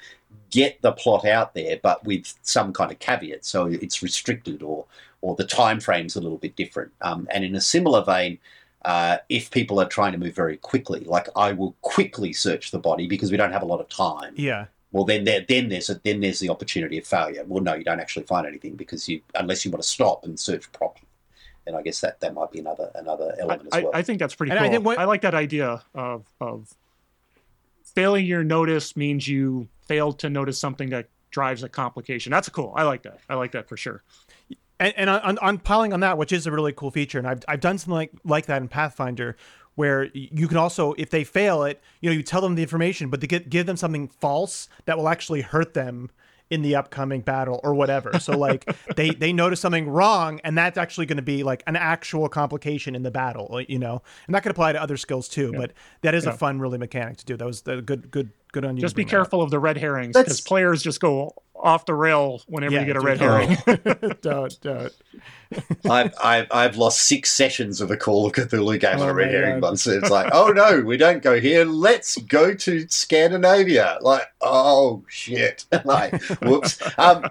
get the plot out there, but with some kind of caveat. So it's restricted, or or the time frame's a little bit different. Um, and in a similar vein, uh, if people are trying to move very quickly, like I will quickly search the body because we don't have a lot of time. yeah Well, then there, then there's a, then there's the opportunity of failure. Well, no, you don't actually find anything because you unless you want to stop and search properly. And I guess that, that might be another another element I, as well. I think that's pretty And I cool. I, think what- I like that idea of of failing your notice means you failed to notice something that drives a complication. That's cool. I like that. I like that for sure. And, and on, on piling on that, which is a really cool feature, and I've, I've done something like, like that in Pathfinder, where you can also, if they fail it, you know, you tell them the information, but to get, give them something false that will actually hurt them in the upcoming battle or whatever. So like [LAUGHS] they they notice something wrong, and that's actually going to be like an actual complication in the battle, you know, and that could apply to other skills too. But that is a fun, really mechanic to do. That was the good, good, good on you. Just be bring that careful of the red herrings because players just go off the rail whenever Yeah, you get a red don't. herring. [LAUGHS] [LAUGHS] don't don't. I've, I've I've lost six sessions of a Call of Cthulhu game on Oh a red my herring once. It's [LAUGHS] like, oh no, we don't go here. Let's go to Scandinavia. Like, oh shit. like, whoops. Um,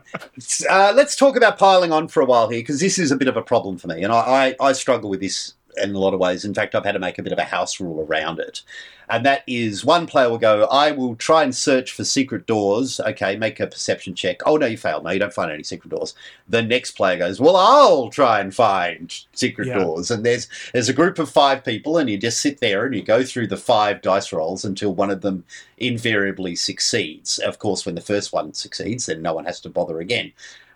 uh, let's talk about piling on for a while here because this is a bit of a problem for me, and I, I I struggle with this in a lot of ways. In fact, I've had to make a bit of a house rule around it. And that is one player will go, I will try and search for secret doors. Okay, make a perception check. Oh, no, you failed. No, you don't find any secret doors. The next player goes, Well, I'll try and find secret Yeah. doors. And there's there's a group of five people, and you just sit there and you go through the five dice rolls until one of them invariably succeeds. Of course, when the first one succeeds, then no one has to bother again.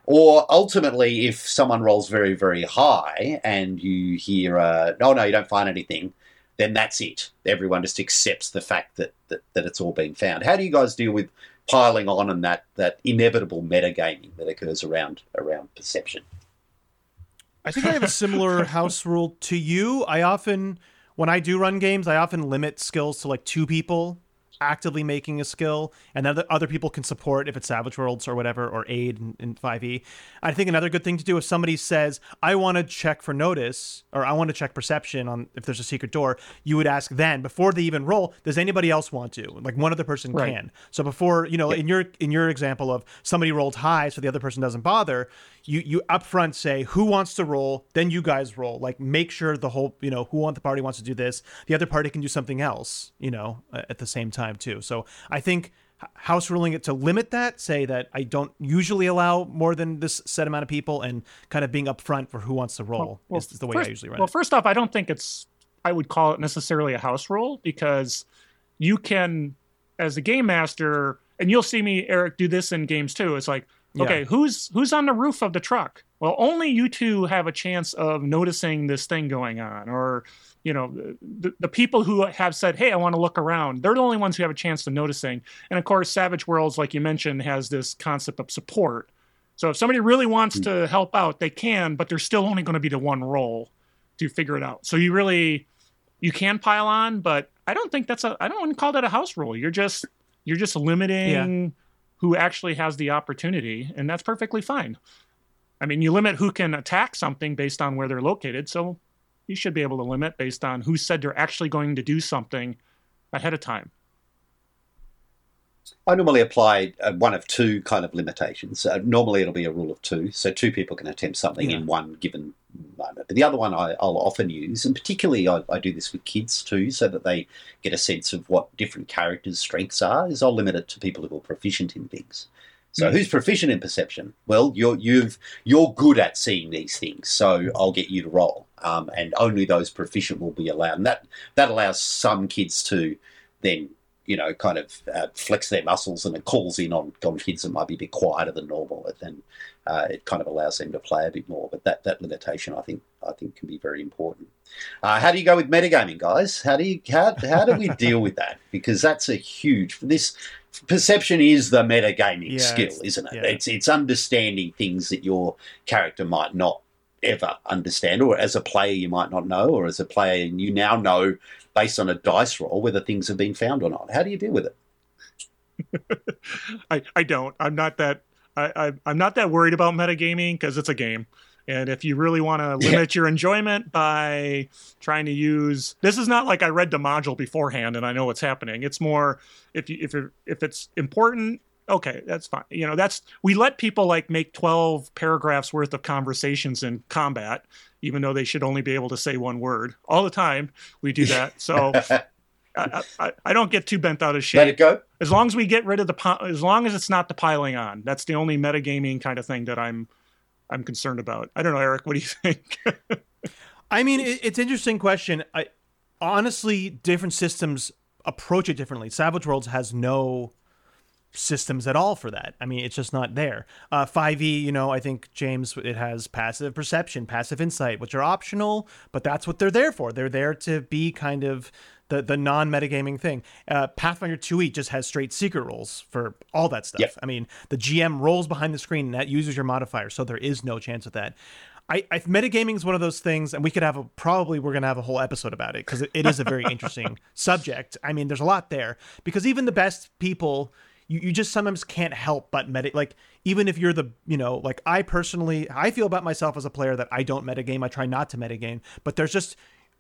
Or ultimately, if someone rolls very, very high and you hear, uh, no, no, you don't find anything, then that's it. Everyone just accepts the fact that, that, that it's all been found. How do you guys deal with piling on and that, that inevitable metagaming that occurs around around perception? I think I have a similar [LAUGHS] house rule to you. I often when I do run games, I often limit skills to like two people actively making a skill, and then other people can support if it's Savage Worlds or whatever, or aid in, in 5e. I think another good thing to do if somebody says, I want to check for notice, or I want to check perception on if there's a secret door, you would ask then, before they even roll, does anybody else want to? Like one other person Right. can. So before, you know, in your in your example of somebody rolled high so the other person doesn't bother, you you upfront say who wants to roll, then you guys roll. Like make sure the whole, you know, who on the party wants to do this, the other party can do something else, you know, at the same time too. So I think house ruling it to limit that, say that I don't usually allow more than this set amount of people and kind of being upfront for who wants to roll is, is the way first, I usually run well, it. first off, I don't think it's I would call it necessarily a house rule because you can, as a game master, and you'll see me, Eric, do this in games too. It's like, Yeah. okay, who's who's on the roof of the truck? Well, only you two have a chance of noticing this thing going on, or you know, the, the people who have said, "Hey, I want to look around," they're the only ones who have a chance to noticing. And of course, Savage Worlds, like you mentioned, has this concept of support. So if somebody really wants to hmm. help out, they can, but there's still only going to be the one roll to figure it out. So you really you can pile on, but I don't think that's a I don't want to call that a house rule. You're just you're just limiting who actually has the opportunity, and that's perfectly fine. I mean, you limit who can attack something based on where they're located, so you should be able to limit based on who said they're actually going to do something ahead of time. I normally apply uh, one of two kind of limitations. Uh, normally, it'll be a rule of two, so two people can attempt something Yeah. in one given moment. But the other one I, I'll often use, and particularly I, I do this with kids too, so that they get a sense of what different characters' strengths are. Is I'll limit it to people who are proficient in things. So, Mm. who's proficient in perception? Well, you're you've you're good at seeing these things, so I'll get you to roll, um, and only those proficient will be allowed. And that that allows some kids to then you know, kind of uh, flex their muscles, and it calls in on, on kids that might be a bit quieter than normal, and then uh, it kind of allows them to play a bit more. But that, that limitation, I think, I think can be very important. Uh, how do you go with metagaming, guys? How do you how, how do we deal with that? Because that's a huge this perception is the metagaming Yeah, skill, isn't it? yeah. It's it's understanding things that your character might not ever understand, or as a player you might not know, or as a player you now know based on a dice roll whether things have been found or not. How do you deal with it? [LAUGHS] I, I don't. I'm not that. I, I I'm not that worried about metagaming because it's a game, and if you really want to Yeah. limit your enjoyment by trying to use this is not like I read the module beforehand and I know what's happening. It's more if you if it, if it's important. Okay, that's fine. You know, that's we let people like make 12 paragraphs worth of conversations in combat, even though they should only be able to say one word all the time. We do that, so [LAUGHS] I, I, I don't get too bent out of shape Let it go. as long as we get rid of the as long as it's not the piling on that's the only metagaming kind of thing that i'm i'm concerned about i don't know eric what do you [LAUGHS] think I mean, it, it's an interesting question. I honestly, different systems approach it differently. Savage Worlds has no systems at all for that. I mean, it's just not there. Uh, 5e, you know, I think James, it has passive perception, passive insight, which are optional, but that's what they're there for. They're there to be kind of the the non metagaming thing. Uh, Pathfinder 2e just has straight secret rolls for all that stuff. Yep. I mean, the GM rolls behind the screen and that uses your modifier, so there is no chance of that. I, I metagaming is one of those things, and we could have a probably we're gonna have a whole episode about it because it, it is a very [LAUGHS] interesting subject. I mean, there's a lot there because even the best people, you, you just sometimes can't help but meta. Like even if you're the you know like I personally I feel about myself as a player that I don't metagame. I try not to metagame, but there's just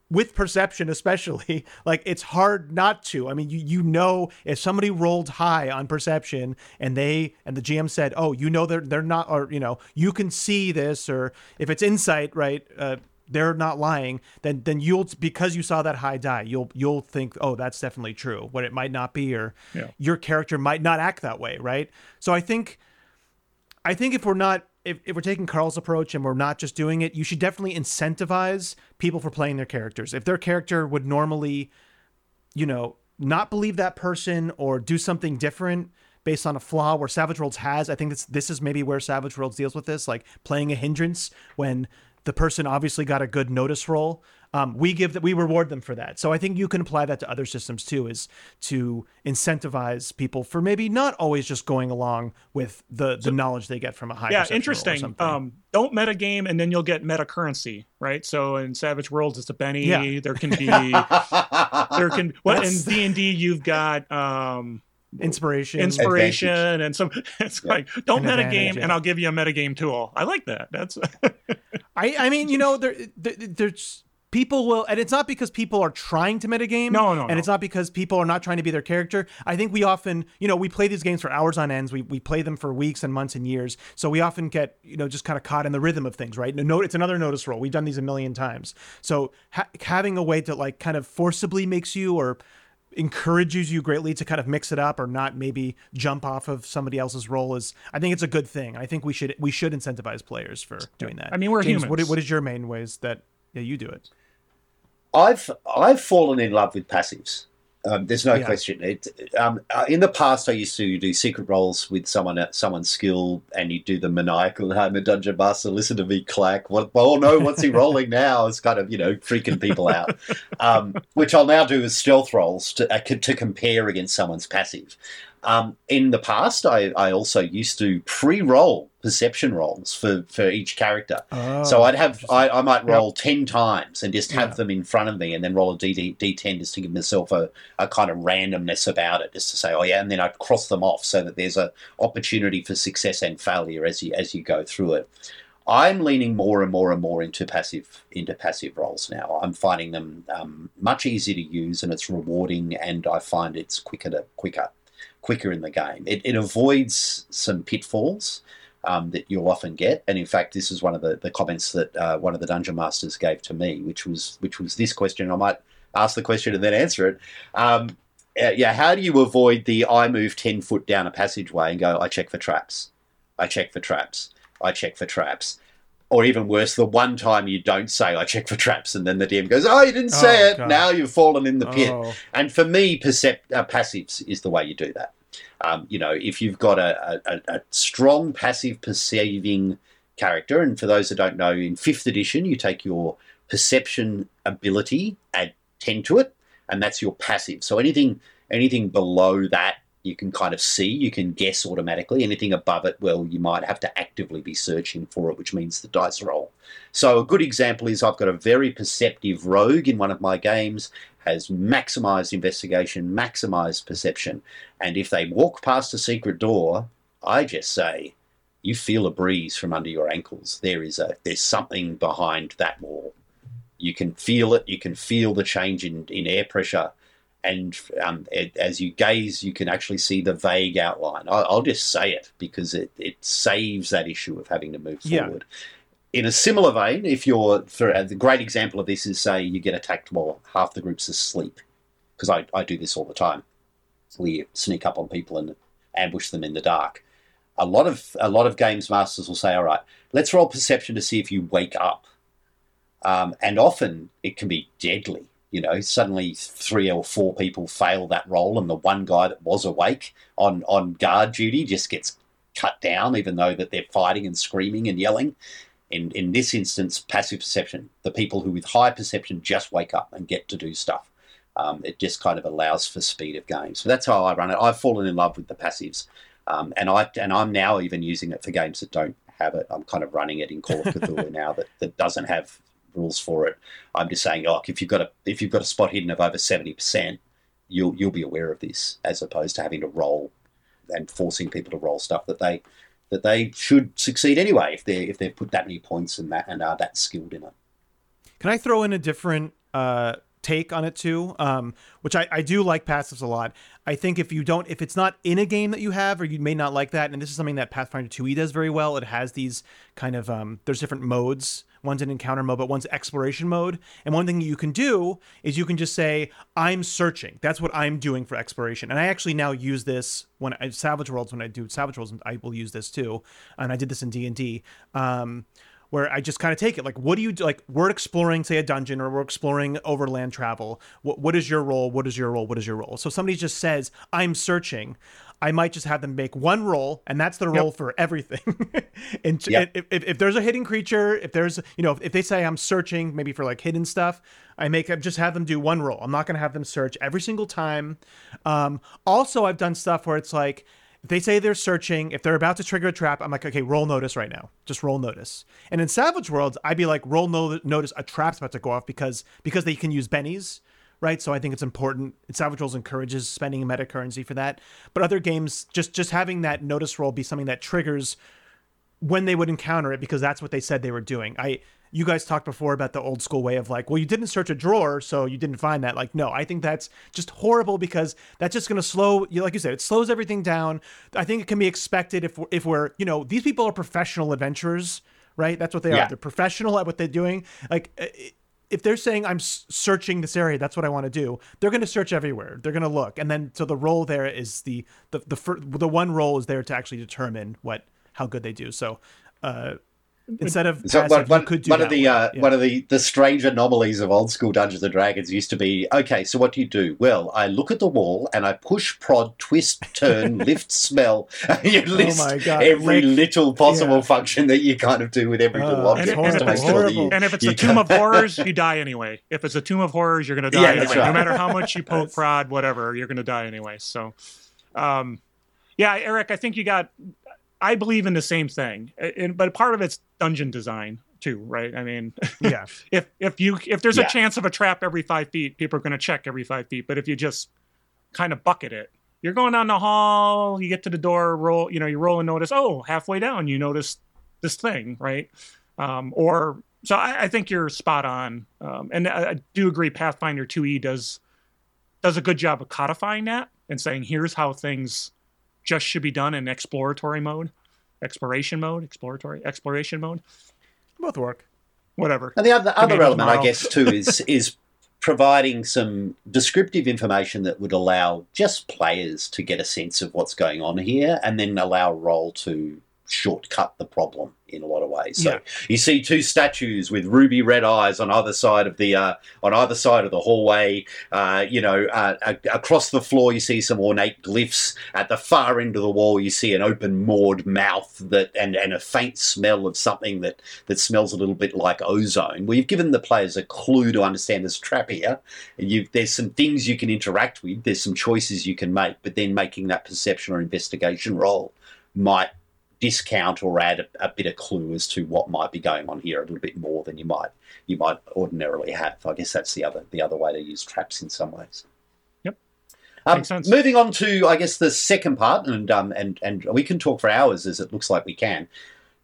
with perception especially [LAUGHS] like it's hard not to i mean you you know if somebody rolled high on perception and they and the gm said oh you know they're they're not or you know you can see this or if it's insight right uh they're not lying then then you'll because you saw that high die you'll you'll think oh that's definitely true What it might not be or Yeah. your character might not act that way right so i think I think if we're not if, if we're taking Carl's approach and we're not just doing it, you should definitely incentivize people for playing their characters. If their character would normally, you know, not believe that person or do something different based on a flaw where Savage Worlds has, I think this this is maybe where Savage Worlds deals with this, like playing a hindrance when the person obviously got a good notice roll. um, we give that we reward them for that. So I think you can apply that to other systems too, is to incentivize people for maybe not always just going along with the the knowledge they get from a high. yeah interesting um don't meta game and then you'll get meta currency right so in savage worlds it's a penny Yeah. there can be [LAUGHS] there can what in d&d you've got um inspiration. inspiration and some [LAUGHS] it's like don't An meta game yeah. and i'll give you a meta game tool i like that that's [LAUGHS] I I mean, you know, there, there there's people will and it's not because people are trying to metagame. No, no, And no. it's not because people are not trying to be their character. I think we often, you know, we play these games for hours on ends. We we play them for weeks and months and years. So we often get, you know, just kind of caught in the rhythm of things, right? No, it's another notice roll. We've done these a million times. So ha- having a way to like kind of forcibly makes you or encourages you greatly to kind of mix it up or not maybe jump off of somebody else's roll is I think it's a good thing. I think we should we should incentivize players for doing that. I mean, we're James, What, humans. what is your main ways that yeah, you do it? I've I've fallen in love with passives. Um, there's no Yeah. question. It, um, uh, in the past, I used to do secret rolls with someone at someone's skill, and you do the maniacal. I'm a dungeon master. Listen to me clack. What? Oh no, what's he rolling now? It's kind of you know freaking people out. Um, which I'll now do as stealth rolls to uh, to compare against someone's passive. Um, in the past, I, I also used to pre-roll perception rolls for, for each character. so I'd have I, I might roll ten times and just have Yeah. them in front of me, and then roll a D D10 just to give myself a, a kind of randomness about it, just to say, oh yeah, and then I'd cross them off so that there's a opportunity for success and failure as you as you go through it. I'm leaning more and more and more into passive into passive rolls now. I'm finding them um, much easier to use, and it's rewarding, and I find it's quicker to quicker quicker in the game. It, it avoids some pitfalls um, that you'll often get, and in fact, this is one of the, the comments that uh, one of the dungeon masters gave to me, which was which was this question. I might ask the question and then answer it. Um, uh, yeah, how do you avoid the I move ten foot down a passageway and go? I check for traps. I check for traps. I check for traps. Or even worse, the one time you don't say I check for traps, and then the DM goes, "Oh, you didn't say Oh, it. God. Now you've fallen in the pit." Oh. And for me, percept, uh, passives is the way you do that. Um, you know, if you've got a, a, a strong passive perceiving character, and for those that don't know, in fifth edition, you take your perception ability, add ten to it, and that's your passive. So anything anything below that, you can kind of see, you can guess automatically. Anything above it, well, you might have to actively be searching for it, which means the dice roll. So a good example is I've got a very perceptive rogue in one of my games has maximized investigation, maximized perception. And if they walk past a secret door, I just say, you feel a breeze from under your ankles. There is a there's something behind that wall. You can feel it. You can feel the change in, in air pressure, and um, it, as you gaze, you can actually see the vague outline. I, I'll just say it because it, it saves that issue of having to move Yeah. forward. In a similar vein, if you're for uh, the great example of this is say you get attacked while half the group's asleep, because I, I do this all the time. We sneak up on people and ambush them in the dark. A lot of a lot of games masters will say, "All right, let's roll perception to see if you wake up," um, and often it can be deadly. You know, suddenly three or four people fail that roll, and the one guy that was awake on on guard duty just gets cut down, even though that they're fighting and screaming and yelling. In in this instance, passive perception. The people who with high perception just wake up and get to do stuff. Um, it just kind of allows for speed of game. So that's how I run it. I've fallen in love with the passives, um, and I and I'm now even using it for games that don't have it. I'm kind of running it in Call of Cthulhu [LAUGHS] now that, that doesn't have rules for it. I'm just saying, like, if you've got a if you've got a spot hidden of over seventy percent, you'll you'll be aware of this, as opposed to having to roll and forcing people to roll stuff that they that they should succeed anyway if they if they've put that many points in that and are that skilled in it. Can I throw in a different uh, take on it too? Um, which I, I do like passives a lot. I think if you don't, if it's not in a game that you have, or you may not like that, and this is something that Pathfinder 2e does very well. It has these kind of um, there's different modes. One's an encounter mode, but one's exploration mode. And one thing you can do is you can just say, "I'm searching." That's what I'm doing for exploration. And I actually now use this when I Savage Worlds. When I do Savage Worlds, I will use this too. And I did this in D and D. Um, where I just kind of take it like, what do you do? Like, we're exploring, say, a dungeon or we're exploring overland travel. What, what is your role? What is your role? What is your role? So somebody just says, I'm searching. I might just have them make one roll, and that's the roll for everything. [LAUGHS] and Yep. if, if, if there's a hidden creature, if there's you know if they say I'm searching maybe for like hidden stuff, I make I just have them do one roll. I'm not going to have them search every single time. Um, also, I've done stuff where it's like if they say they're searching, if they're about to trigger a trap, I'm like, okay, roll notice right now. Just roll notice. And in Savage Worlds, I'd be like, roll no- notice a trap's about to go off because because they can use bennies, right? So I think it's important. Savage Worlds encourages spending a meta currency for that. But other games, just just having that notice roll be something that triggers when they would encounter it because that's what they said they were doing. I you guys talked before about the old school way of like, well, you didn't search a drawer, so you didn't find that. Like, no, I think that's just horrible because that's just going to slow. You like you said, it slows everything down. I think it can be expected if we're, if we're you know these people are professional adventurers, right? That's what they Yeah. are. They're professional at what they're doing. Like. If they're saying I'm searching this area, that's what I want to do. They're going to search everywhere. They're going to look, and then so the roll there is the the the fir- the one roll is there to actually determine what how good they do. So uh, instead of So passive, one, you one, could do one of the way. uh, Yeah. one of the, the strange anomalies of old school Dungeons and Dragons used to be okay. So what do you do? Well, I look at the wall and I push, prod, twist, turn, [LAUGHS] lift, smell. you list Oh every like- little possible yeah. function that you kind of do with every little Oh, object it's just to make horrible, sure you. And if it's you a tomb of horrors, you [LAUGHS] die anyway. If it's a tomb of horrors, you're going to die Yeah, anyway. right. No matter how much you poke, prod, whatever, you're going to die anyway. So, um, yeah, Eric, I think you got. I believe in the same thing, and, but part of it's dungeon design too, right? I mean, [LAUGHS] yeah. if if you if there's Yeah. a chance of a trap every five feet, people are going to check every five feet. But if you just kind of bucket it, you're going down the hall, you get to the door, roll, you know, you roll and notice, oh, halfway down, you notice this thing, right? Um, or so I, I think you're spot on, um, and I, I do agree. Pathfinder 2e does does a good job of codifying that and saying here's how things just should be done in exploratory mode, exploration mode, exploratory exploration mode, Both work. whatever. And the other, other Maybe element, I guess, too, is [LAUGHS] is providing some descriptive information that would allow just players to get a sense of what's going on here, and then allow roll to shortcut the problem in a lot of ways. So Yeah. you see two statues with ruby red eyes on either side of the uh, on either side of the hallway. Uh, you know, uh, a- across the floor you see some ornate glyphs. At the far end of the wall you see an open moored mouth that and, and a faint smell of something that that smells a little bit like ozone. Well, you've given the players a clue to understand there's trap here. And you, there's some things you can interact with. There's some choices you can make, but then making that perception or investigation roll might discount or add a, a bit of clue as to what might be going on here a little bit more than you might you might ordinarily have. I guess that's the other the other way to use traps in some ways. Yep. Um, Moving on to, I guess, the second part, and um, and and we can talk for hours, as it looks like we can.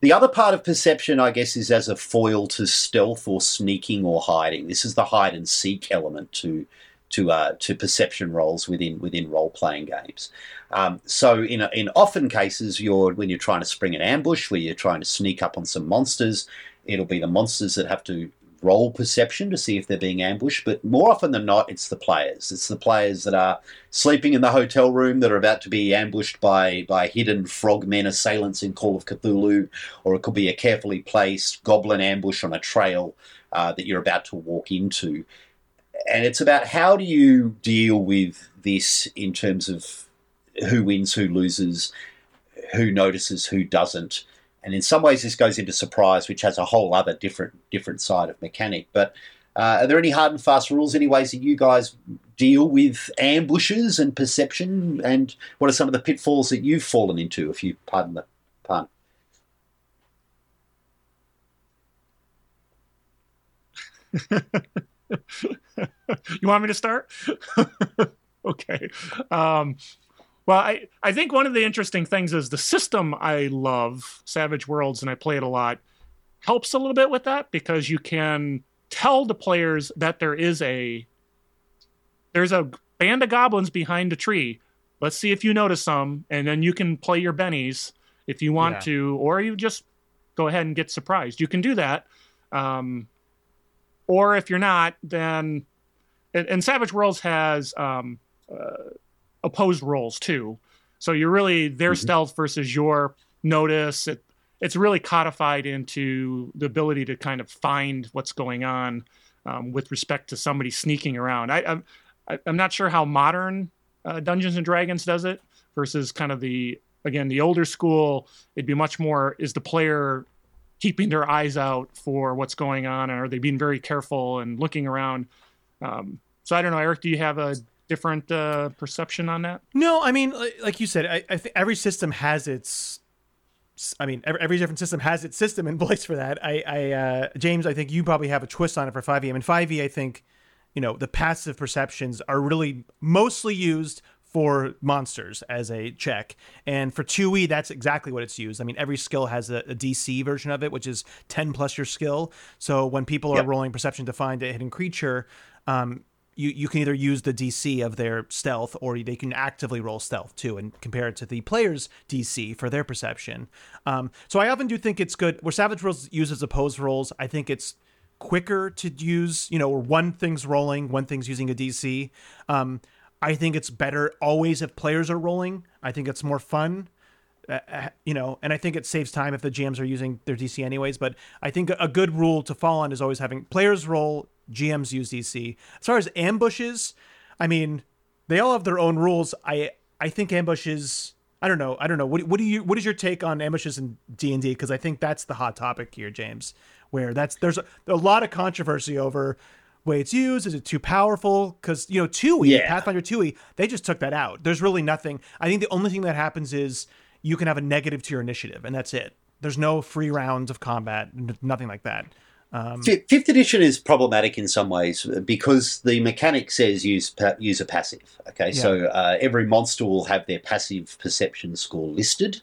The other part of perception, I guess, is as a foil to stealth or sneaking or hiding. This is the hide and seek element to to uh, to perception rolls within within role playing games. Um, so in in often cases, you're when you're trying to spring an ambush, where you're trying to sneak up on some monsters, it'll be the monsters that have to roll perception to see if they're being ambushed. But more often than not, it's the players. It's the players that are sleeping in the hotel room that are about to be ambushed by by hidden frogmen assailants in Call of Cthulhu, or it could be a carefully placed goblin ambush on a trail uh, that you're about to walk into. And it's about how do you deal with this in terms of who wins, who loses, who notices, who doesn't. And in some ways, this goes into surprise, which has a whole other different different side of mechanic. But uh, are there any hard and fast rules? Any ways that you guys deal with ambushes and perception? And what are some of the pitfalls that you've fallen into, if you pardon the pun? [LAUGHS] [LAUGHS] you want me to start? [LAUGHS] okay. Um, well, I, I think one of the interesting things is the system I love, Savage Worlds, and I play it a lot, helps a little bit with that because you can tell the players that there is a there's a band of goblins behind a tree. Let's see if you notice some, and then you can play your bennies if you want Yeah. to, or you just go ahead and get surprised. You can do that. Um, or if you're not, then and, and Savage Worlds has um, uh, opposed rolls too. So you're really their Mhm. stealth versus your notice. It, it's really codified into the ability to kind of find what's going on um, with respect to somebody sneaking around. I, I'm I'm not sure how modern uh, Dungeons and Dragons does it, versus kind of the again the older school. It'd be much more is the player keeping their eyes out for what's going on, and are they being very careful and looking around? Um, so I don't know, Eric. Do you have a different uh, perception on that? No, I mean, like, you said, I, I think every system has its. I mean, every, every different system has its system in [LAUGHS] place for that. I, I uh, James, I think you probably have a twist on it for 5e. I mean, 5e, I think, you know, the passive perceptions are really mostly used for monsters as a check. And for 2e, that's exactly what it's used. I mean, every skill has a, a DC version of it, which is 10 plus your skill. So when people are Yep. rolling perception to find a hidden creature, um, you, you can either use the DC of their stealth or they can actively roll stealth too and compare it to the player's DC for their perception. Um, so I often do think it's good where Savage Worlds uses opposed rolls. I think it's quicker to use, you know, where one thing's rolling, one thing's using a DC. Um, I think it's better always if players are rolling. I think it's more fun. Uh, uh, you know, and I think it saves time if the GMs are using their DC anyways. But I think a good rule to fall on is always having players roll, GMs use DC. As far as ambushes, I mean, they all have their own rules. I I think ambushes. I don't know. I don't know. What, what do you? What is your take on ambushes in D and D? Because I think that's the hot topic here, James. Where that's there's a, a lot of controversy over way it's used. Is it too powerful? Because you know, E Yeah. Pathfinder E, they just took that out. There's really nothing. I think the only thing that happens is you can have a negative to your initiative, and that's it. There's no free rounds of combat, nothing like that. Um, Fifth edition is problematic in some ways because the mechanic says use use a passive. Okay, so uh, every monster will have their passive perception score listed,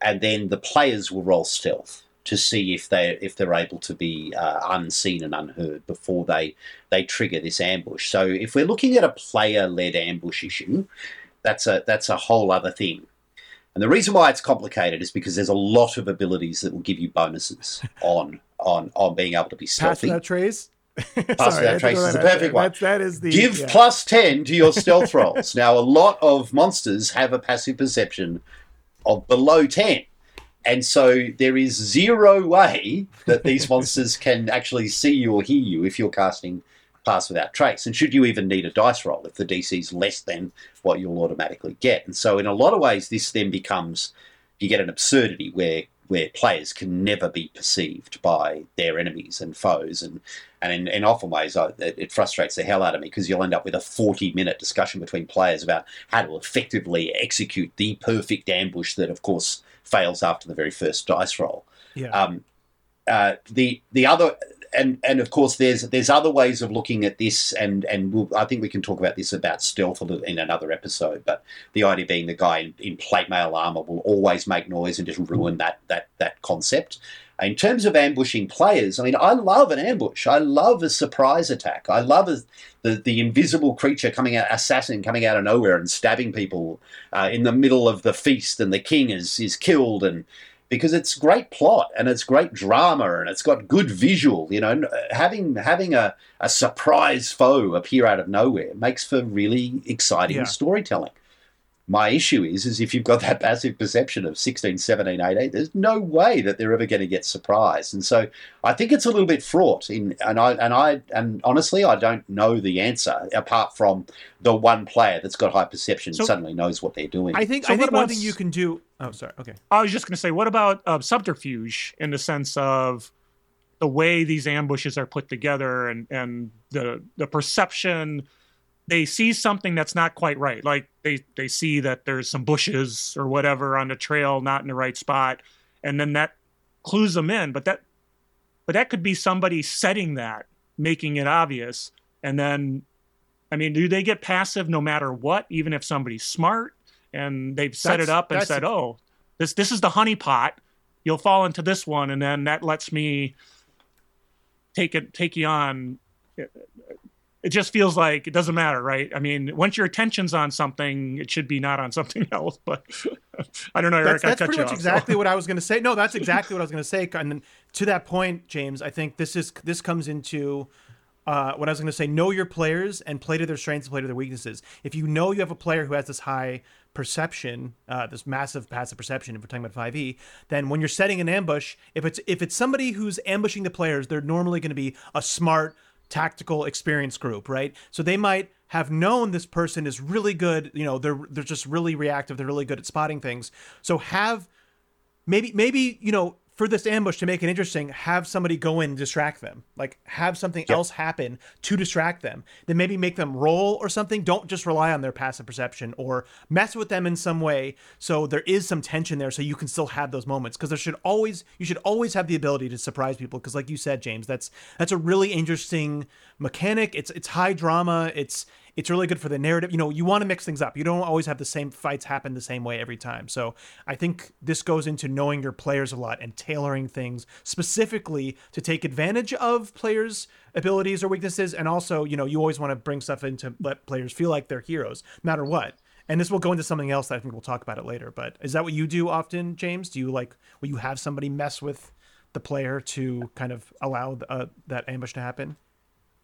and then the players will roll stealth to see if they if they're able to be uh, unseen and unheard before they they trigger this ambush. So if we're looking at a player led ambush issue, that's a that's a whole other thing. And the reason why it's complicated is because there's a lot of abilities that will give you bonuses [LAUGHS] on on on being able to be pass stealthy. without trace. Pass [LAUGHS] Sorry, without trace is the perfect one. That's, that is the Give yeah. plus 10 to your stealth rolls. [LAUGHS] now, a lot of monsters have a passive perception of below 10. And so there is zero way that these [LAUGHS] monsters can actually see you or hear you if you're casting Pass Without Trace. And should you even need a dice roll if the DC is less than what you'll automatically get? And so, in a lot of ways, this then becomes you get an absurdity where where players can never be perceived by their enemies and foes and and in, in often ways I, it, it frustrates the hell out of me because you'll end up with a 40 minute discussion between players about how to effectively execute the perfect ambush that of course fails after the very first dice roll Yeah. um, uh, the the other and and of course there's there's other ways of looking at this and and we'll, I think we can talk about this about stealth a little in another episode but the idea being the guy in, in plate mail armor will always make noise and just ruin that that that concept in terms of ambushing players I mean I love an ambush I love a surprise attack I love a, the the invisible creature coming out assassin coming out of nowhere and stabbing people uh, in the middle of the feast and the king is is killed and because it's great plot and it's great drama and it's got good visual. You know, having having a, a surprise foe appear out of nowhere makes for really exciting Yeah. storytelling. My issue is, is if you've got that passive perception of 16, 17, 18, there's no way that they're ever going to get surprised. And so I think it's a little bit fraught. In and I and I and honestly, I don't know the answer apart from the one player that's got high perception So- suddenly knows what they're doing. I think So I what think one thing you can do. Oh, sorry. Okay. I was just going to say, what about uh, subterfuge in the sense of the way these ambushes are put together and and the the perception they see something that's not quite right. Like they they see that there's some bushes or whatever on the trail not in the right spot and then that clues them in. But that but that could be somebody setting that making it obvious. And then i mean do they get passive no matter what even if somebody's smart and they've set That's- it up and said oh this this is the honeypot. you'll fall into this one. And then that lets me take it take you on it, just feels like it doesn't matter right i mean once your attention's on something it should be not on something [LAUGHS] else but [LAUGHS] i don't know Eric, That's, I that's cut pretty you much off, exactly so. what I was going to say. No, that's exactly what I was going to [LAUGHS] say. And then to that point, James, I think this is this comes into uh, what I was going to say. Know your players and play to their strengths and play to their weaknesses. If you know you have a player who has this high perception, uh, this massive passive perception, if we're talking about five E, then when you're setting an ambush, if it's if it's somebody who's ambushing the players, they're normally going to be a smart tactical experience group, right? So they might have known this person is really good. You know, they're they're just really reactive. They're really good at spotting things. So have maybe maybe you know for this ambush to make it interesting, have somebody go in and distract them. Like have something else happen to distract them. Then maybe make them roll or something. Don't just rely on their passive perception or mess with them in some way so there is some tension there so you can still have those moments because there should always you should always have the ability to surprise people because like you said James, that's that's a really interesting mechanic. It's it's high drama. It's it's really good for the narrative. You know, you want to mix things up. You don't always have the same fights happen the same way every time. So I think this goes into knowing your players a lot and tailoring things specifically to take advantage of players' abilities or weaknesses. And also, you know, you always want to bring stuff in to let players feel like they're heroes, no matter what. And this will go into something else that I think we'll talk about it later. But is that what you do often, James? Do you like, will you have somebody mess with the player to kind of allow uh, that ambush to happen?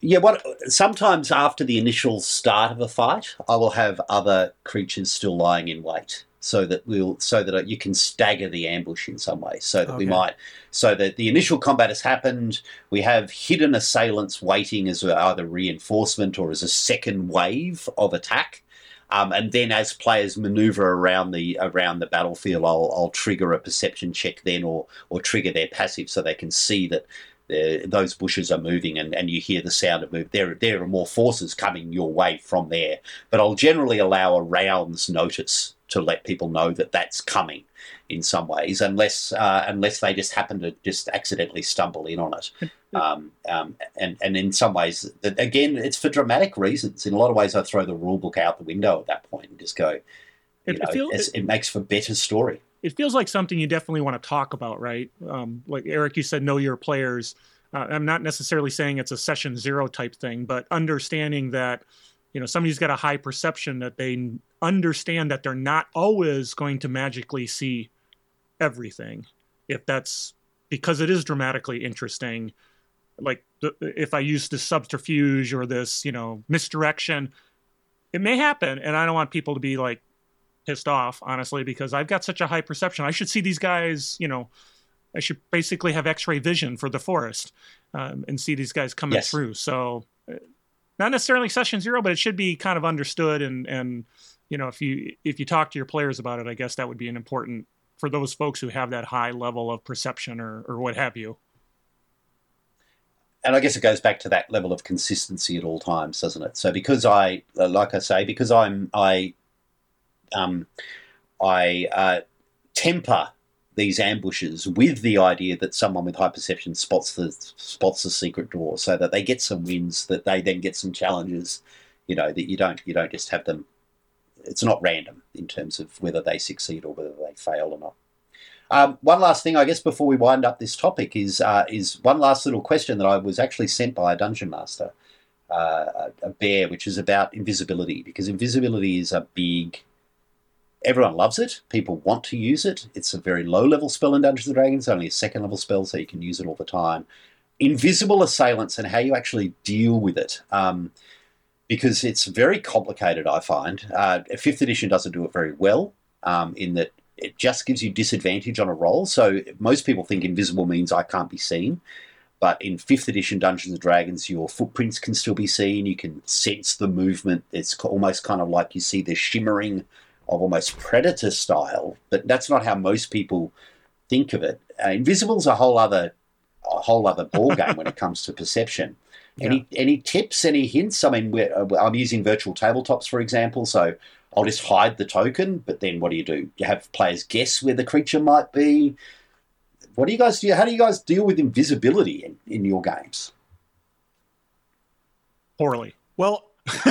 Yeah, what sometimes after the initial start of a fight, I will have other creatures still lying in wait, so that we'll so that you can stagger the ambush in some way, so that we might so that the initial combat has happened, we have hidden assailants waiting as either reinforcement or as a second wave of attack. Um, and then, as players maneuver around the around the battlefield, I'll, I'll trigger a perception check then, or or trigger their passive, so they can see that those bushes are moving, and, and you hear the sound of move. There there are more forces coming your way from there, but I'll generally allow a round's notice to let people know that that's coming in some ways, unless uh, unless they just happen to just accidentally stumble in on it. [LAUGHS] Um, um, and and in some ways, again, it's for dramatic reasons. In a lot of ways, I throw the rule book out the window at that point and just go. You It- it know, feel- it's- it makes for better story. It feels like something you definitely want to talk about, right? Um, like Eric, you said, know your players. Uh, I'm not necessarily saying it's a session zero type thing, but understanding that you know somebody's got a high perception that they understand that they're not always going to magically see everything. If that's because it is dramatically interesting, like the, if I use this subterfuge or this, you know, misdirection, it may happen, and I don't want people to be like pissed off, honestly, because I've got such a high perception. I should see these guys, you know, I should basically have X-ray vision for the forest um, and see these guys coming Yes. through. So, uh, not necessarily session zero, but it should be kind of understood. And and you know, if you if you talk to your players about it, I guess that would be an important for those folks who have that high level of perception or or what have you. and I guess it goes back to that level of consistency at all times, doesn't it? So because I, like I say, because I'm I, um, I uh, temper these ambushes with the idea that someone with high perception spots the spots the secret door, so that they get some wins, that they then get some challenges. You know that you don't you don't just have them. It's not random in terms of whether they succeed or whether they fail or not. Um, one last thing, I guess, before we wind up this topic is uh, is one last little question that I was actually sent by a dungeon master, uh, a bear, which is about invisibility because invisibility is a big. Everyone loves it. People want to use it. It's a very low level spell in Dungeons and Dragons, only a second level spell, so you can use it all the time. Invisible assailants and how you actually deal with it. Um, because it's very complicated, I find. Uh, fifth edition doesn't do it very well um, in that it just gives you disadvantage on a roll. So most people think invisible means I can't be seen. But in fifth edition Dungeons and Dragons, your footprints can still be seen. You can sense the movement. It's almost kind of like you see the shimmering of almost predator style. But that's not how most people think of it. Uh, Invisible's a whole other, a whole other [LAUGHS] ball game when it comes to perception. Any any tips? Any hints? I mean, we're, uh, I'm using virtual tabletops for example, so I'll just hide the token. But then, what do you do? You have players guess where the creature might be. What do you guys do? How do you guys deal with invisibility in, in your games? Poorly. Well, [LAUGHS]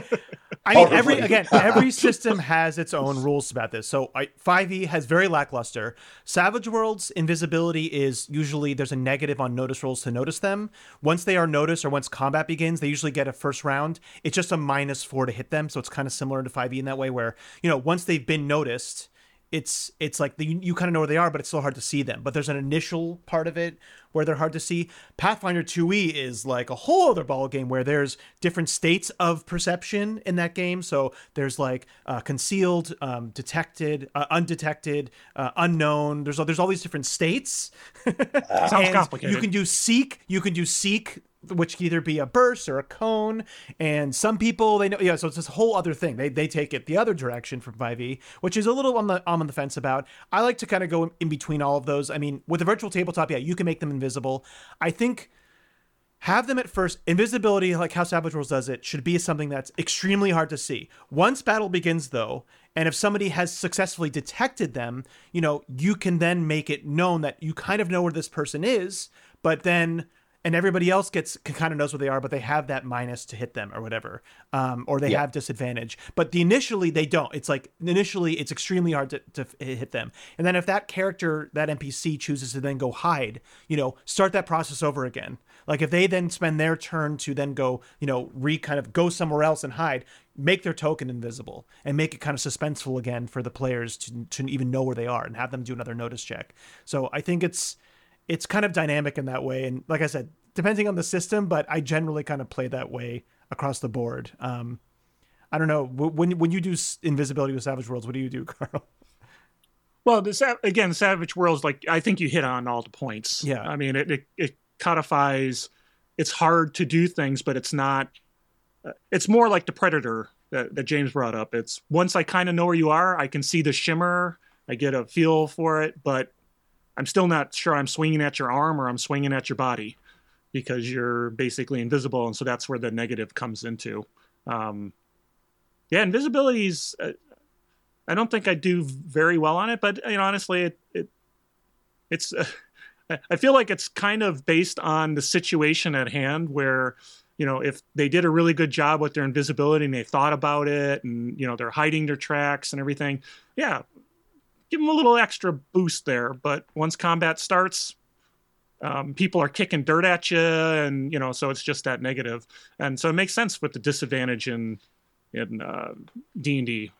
[LAUGHS] I mean, every again, every system has its own rules about this. So, 5e has very lackluster. Savage Worlds invisibility is usually there's a negative on notice rolls to notice them. Once they are noticed or once combat begins, they usually get a first round. It's just a minus four to hit them, so it's kind of similar to 5e in that way, where you know once they've been noticed, it's it's like the, you, you kind of know where they are, but it's still hard to see them. But there's an initial part of it where they're hard to see. Pathfinder 2e is like a whole other ball game where there's different states of perception in that game. So there's like uh, concealed, um, detected, uh, undetected, uh, unknown. There's there's all these different states. [LAUGHS] Sounds complicated. You can do seek. You can do seek, which can either be a burst or a cone. And some people they know, yeah. So it's this whole other thing. They they take it the other direction from 5e, which is a little on the I'm on the fence about. I like to kind of go in between all of those. I mean, with a virtual tabletop, yeah, you can make them invisible. I think have them at first. Invisibility, like how Savage Worlds does it, should be something that's extremely hard to see. Once battle begins, though, and if somebody has successfully detected them, you know, you can then make it known that you kind of know where this person is, but then and everybody else gets kind of knows where they are, but they have that minus to hit them or whatever, um, or they Yeah. have disadvantage. But the initially they don't. It's like initially it's extremely hard to, to hit them, and then if that character that NPC chooses to then go hide, you know, start that process over again. Like if they then spend their turn to then go, you know, re kind of go somewhere else and hide, make their token invisible and make it kind of suspenseful again for the players to to even know where they are and have them do another notice check. So I think it's it's kind of dynamic in that way. And like I said, depending on the system, but I generally kind of play that way across the board. Um, I don't know when when you do invisibility with Savage Worlds, what do you do, [LAUGHS] Carl? Well, the again, Savage Worlds, like I think you hit on all the points. Yeah. I mean, it it, it codifies. It's hard to do things, but it's not. uh, It's more like the Predator that, that James brought up. It's once I kind of know where you are, I can see the shimmer, I get a feel for it, but I'm still not sure I'm swinging at your arm or I'm swinging at your body because you're basically invisible, and so that's where the negative comes into. Um, yeah, invisibility's. Uh, I don't think I do very well on it, but you know, honestly, it, it it's. Uh, [LAUGHS] I feel like it's kind of based on the situation at hand, where you know if they did a really good job with their invisibility and they thought about it, and you know they're hiding their tracks and everything. Yeah, give them a little extra boost there. But once combat starts, um, people are kicking dirt at you, and you know, so it's just that negative, and so it makes sense with the disadvantage in in uh, D and D.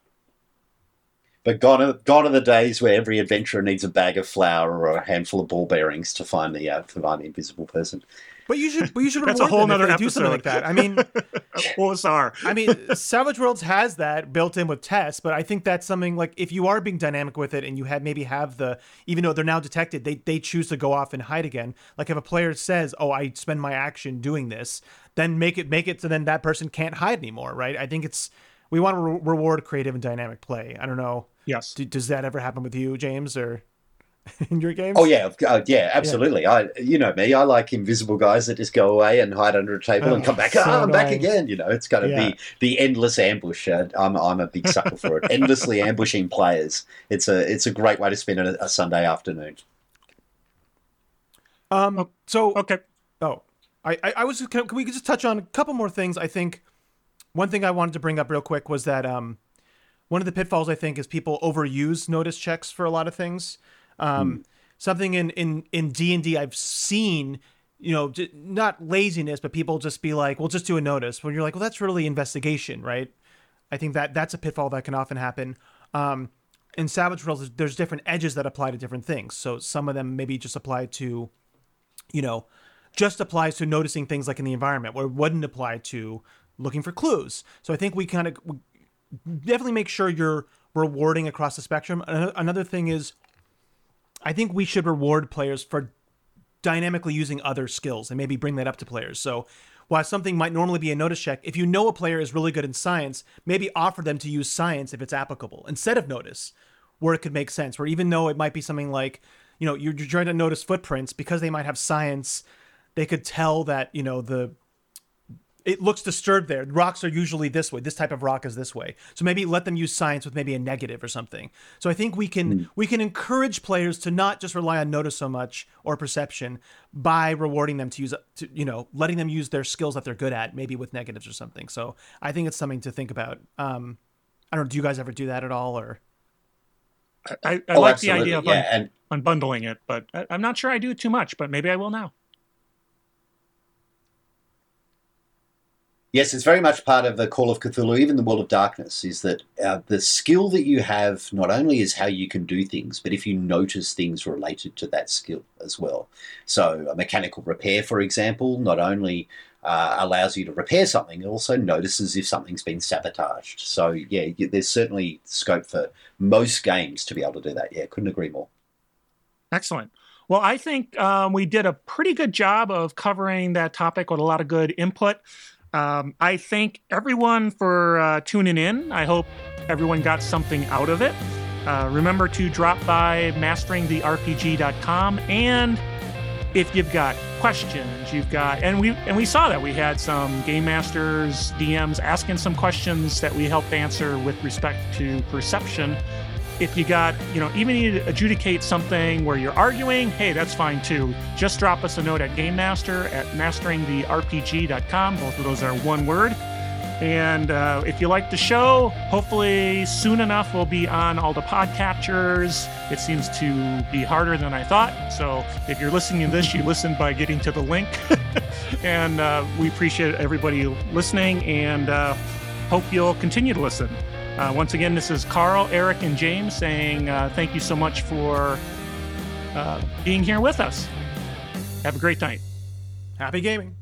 But gone are, gone are the days where every adventurer needs a bag of flour or a handful of ball bearings to find the uh, to find the invisible person. But you should, but you should [LAUGHS] That's a whole them if nother they do something like that. I mean, [LAUGHS] OSR. I mean, Savage Worlds has that built in with tests, but I think that's something like if you are being dynamic with it and you have maybe have the even though they're now detected, they they choose to go off and hide again. Like if a player says, "Oh, I spend my action doing this," then make it make it so then that person can't hide anymore, right? I think it's we want to re- reward creative and dynamic play. I don't know. Yes. Do, does that ever happen with you, James, or [LAUGHS] in your games? Oh yeah, uh, yeah, absolutely. I, you know me, I like invisible guys that just go away and hide under a table and Oh, come back. so ah, I'm back again. You know, it's going to Yeah. be the endless ambush. Uh, I'm, I'm a big sucker for it. Endlessly [LAUGHS] ambushing players. It's a, it's a great way to spend a, a Sunday afternoon. Um. So Okay. Oh, I, I, I was just, can, can we just touch on a couple more things? I think one thing I wanted to bring up real quick was that um, one of the pitfalls I think is people overuse notice checks for a lot of things. Um, Something in in in D and D I've seen, you know, not laziness, but people just be like, "We'll just do a notice." When you're like, "Well, that's really investigation, right?" I think that that's a pitfall that can often happen. Um, in Savage Worlds, there's different edges that apply to different things. So some of them maybe just apply to you know, just applies to noticing things like in the environment, where it wouldn't apply to looking for clues. So I think we kind of definitely make sure you're rewarding across the spectrum. Another thing is, I think we should reward players for dynamically using other skills and maybe bring that up to players. So while something might normally be a notice check, if you know a player is really good in science, maybe offer them to use science if it's applicable instead of notice, where it could make sense. Where even though it might be something like, you know, you're, trying to notice footprints because they might have science, they could tell that you know the it looks disturbed there. Rocks are usually this way. This type of rock is this way. So maybe let them use science with maybe a negative or something. So I think we can we can encourage players to not just rely on notice so much or perception by rewarding them to use to, you know letting them use their skills that they're good at maybe with negatives or something. So I think it's something to think about. Um, I don't know. Do you guys ever do that at all or? I, I Oh, like the idea of yeah, and un- unbundling it, but I, I'm not sure I do it too much. But maybe I will now. Yes, it's very much part of the Call of Cthulhu, even the World of Darkness, is that uh, the skill that you have not only is how you can do things, but if you notice things related to that skill as well. So, a mechanical repair, for example, not only uh, allows you to repair something, it also notices if something's been sabotaged. So, yeah, there's certainly scope for most games to be able to do that. Yeah, couldn't agree more. Excellent. Well, I think um, we did a pretty good job of covering that topic with a lot of good input. Um, I thank everyone for uh, tuning in. I hope everyone got something out of it. Uh, remember to drop by masteringtherpg.com and if you've got questions you've got and we and we saw that we had some game masters dms asking some questions that we helped answer with respect to perception if you got you know even to adjudicate something where you're arguing hey that's fine too just drop us a note at game master at masteringtherpg.com both of those are one word and uh, if you like the show, hopefully soon enough we'll be on all the podcatchers. It seems to be harder than I thought. So if you're listening to this, you listen by getting to the link. [LAUGHS] and uh, we appreciate everybody listening and uh, hope you'll continue to listen. Uh, once again, this is Carl, Eric, and James saying uh, thank you so much for uh, being here with us. Have a great night. Happy gaming.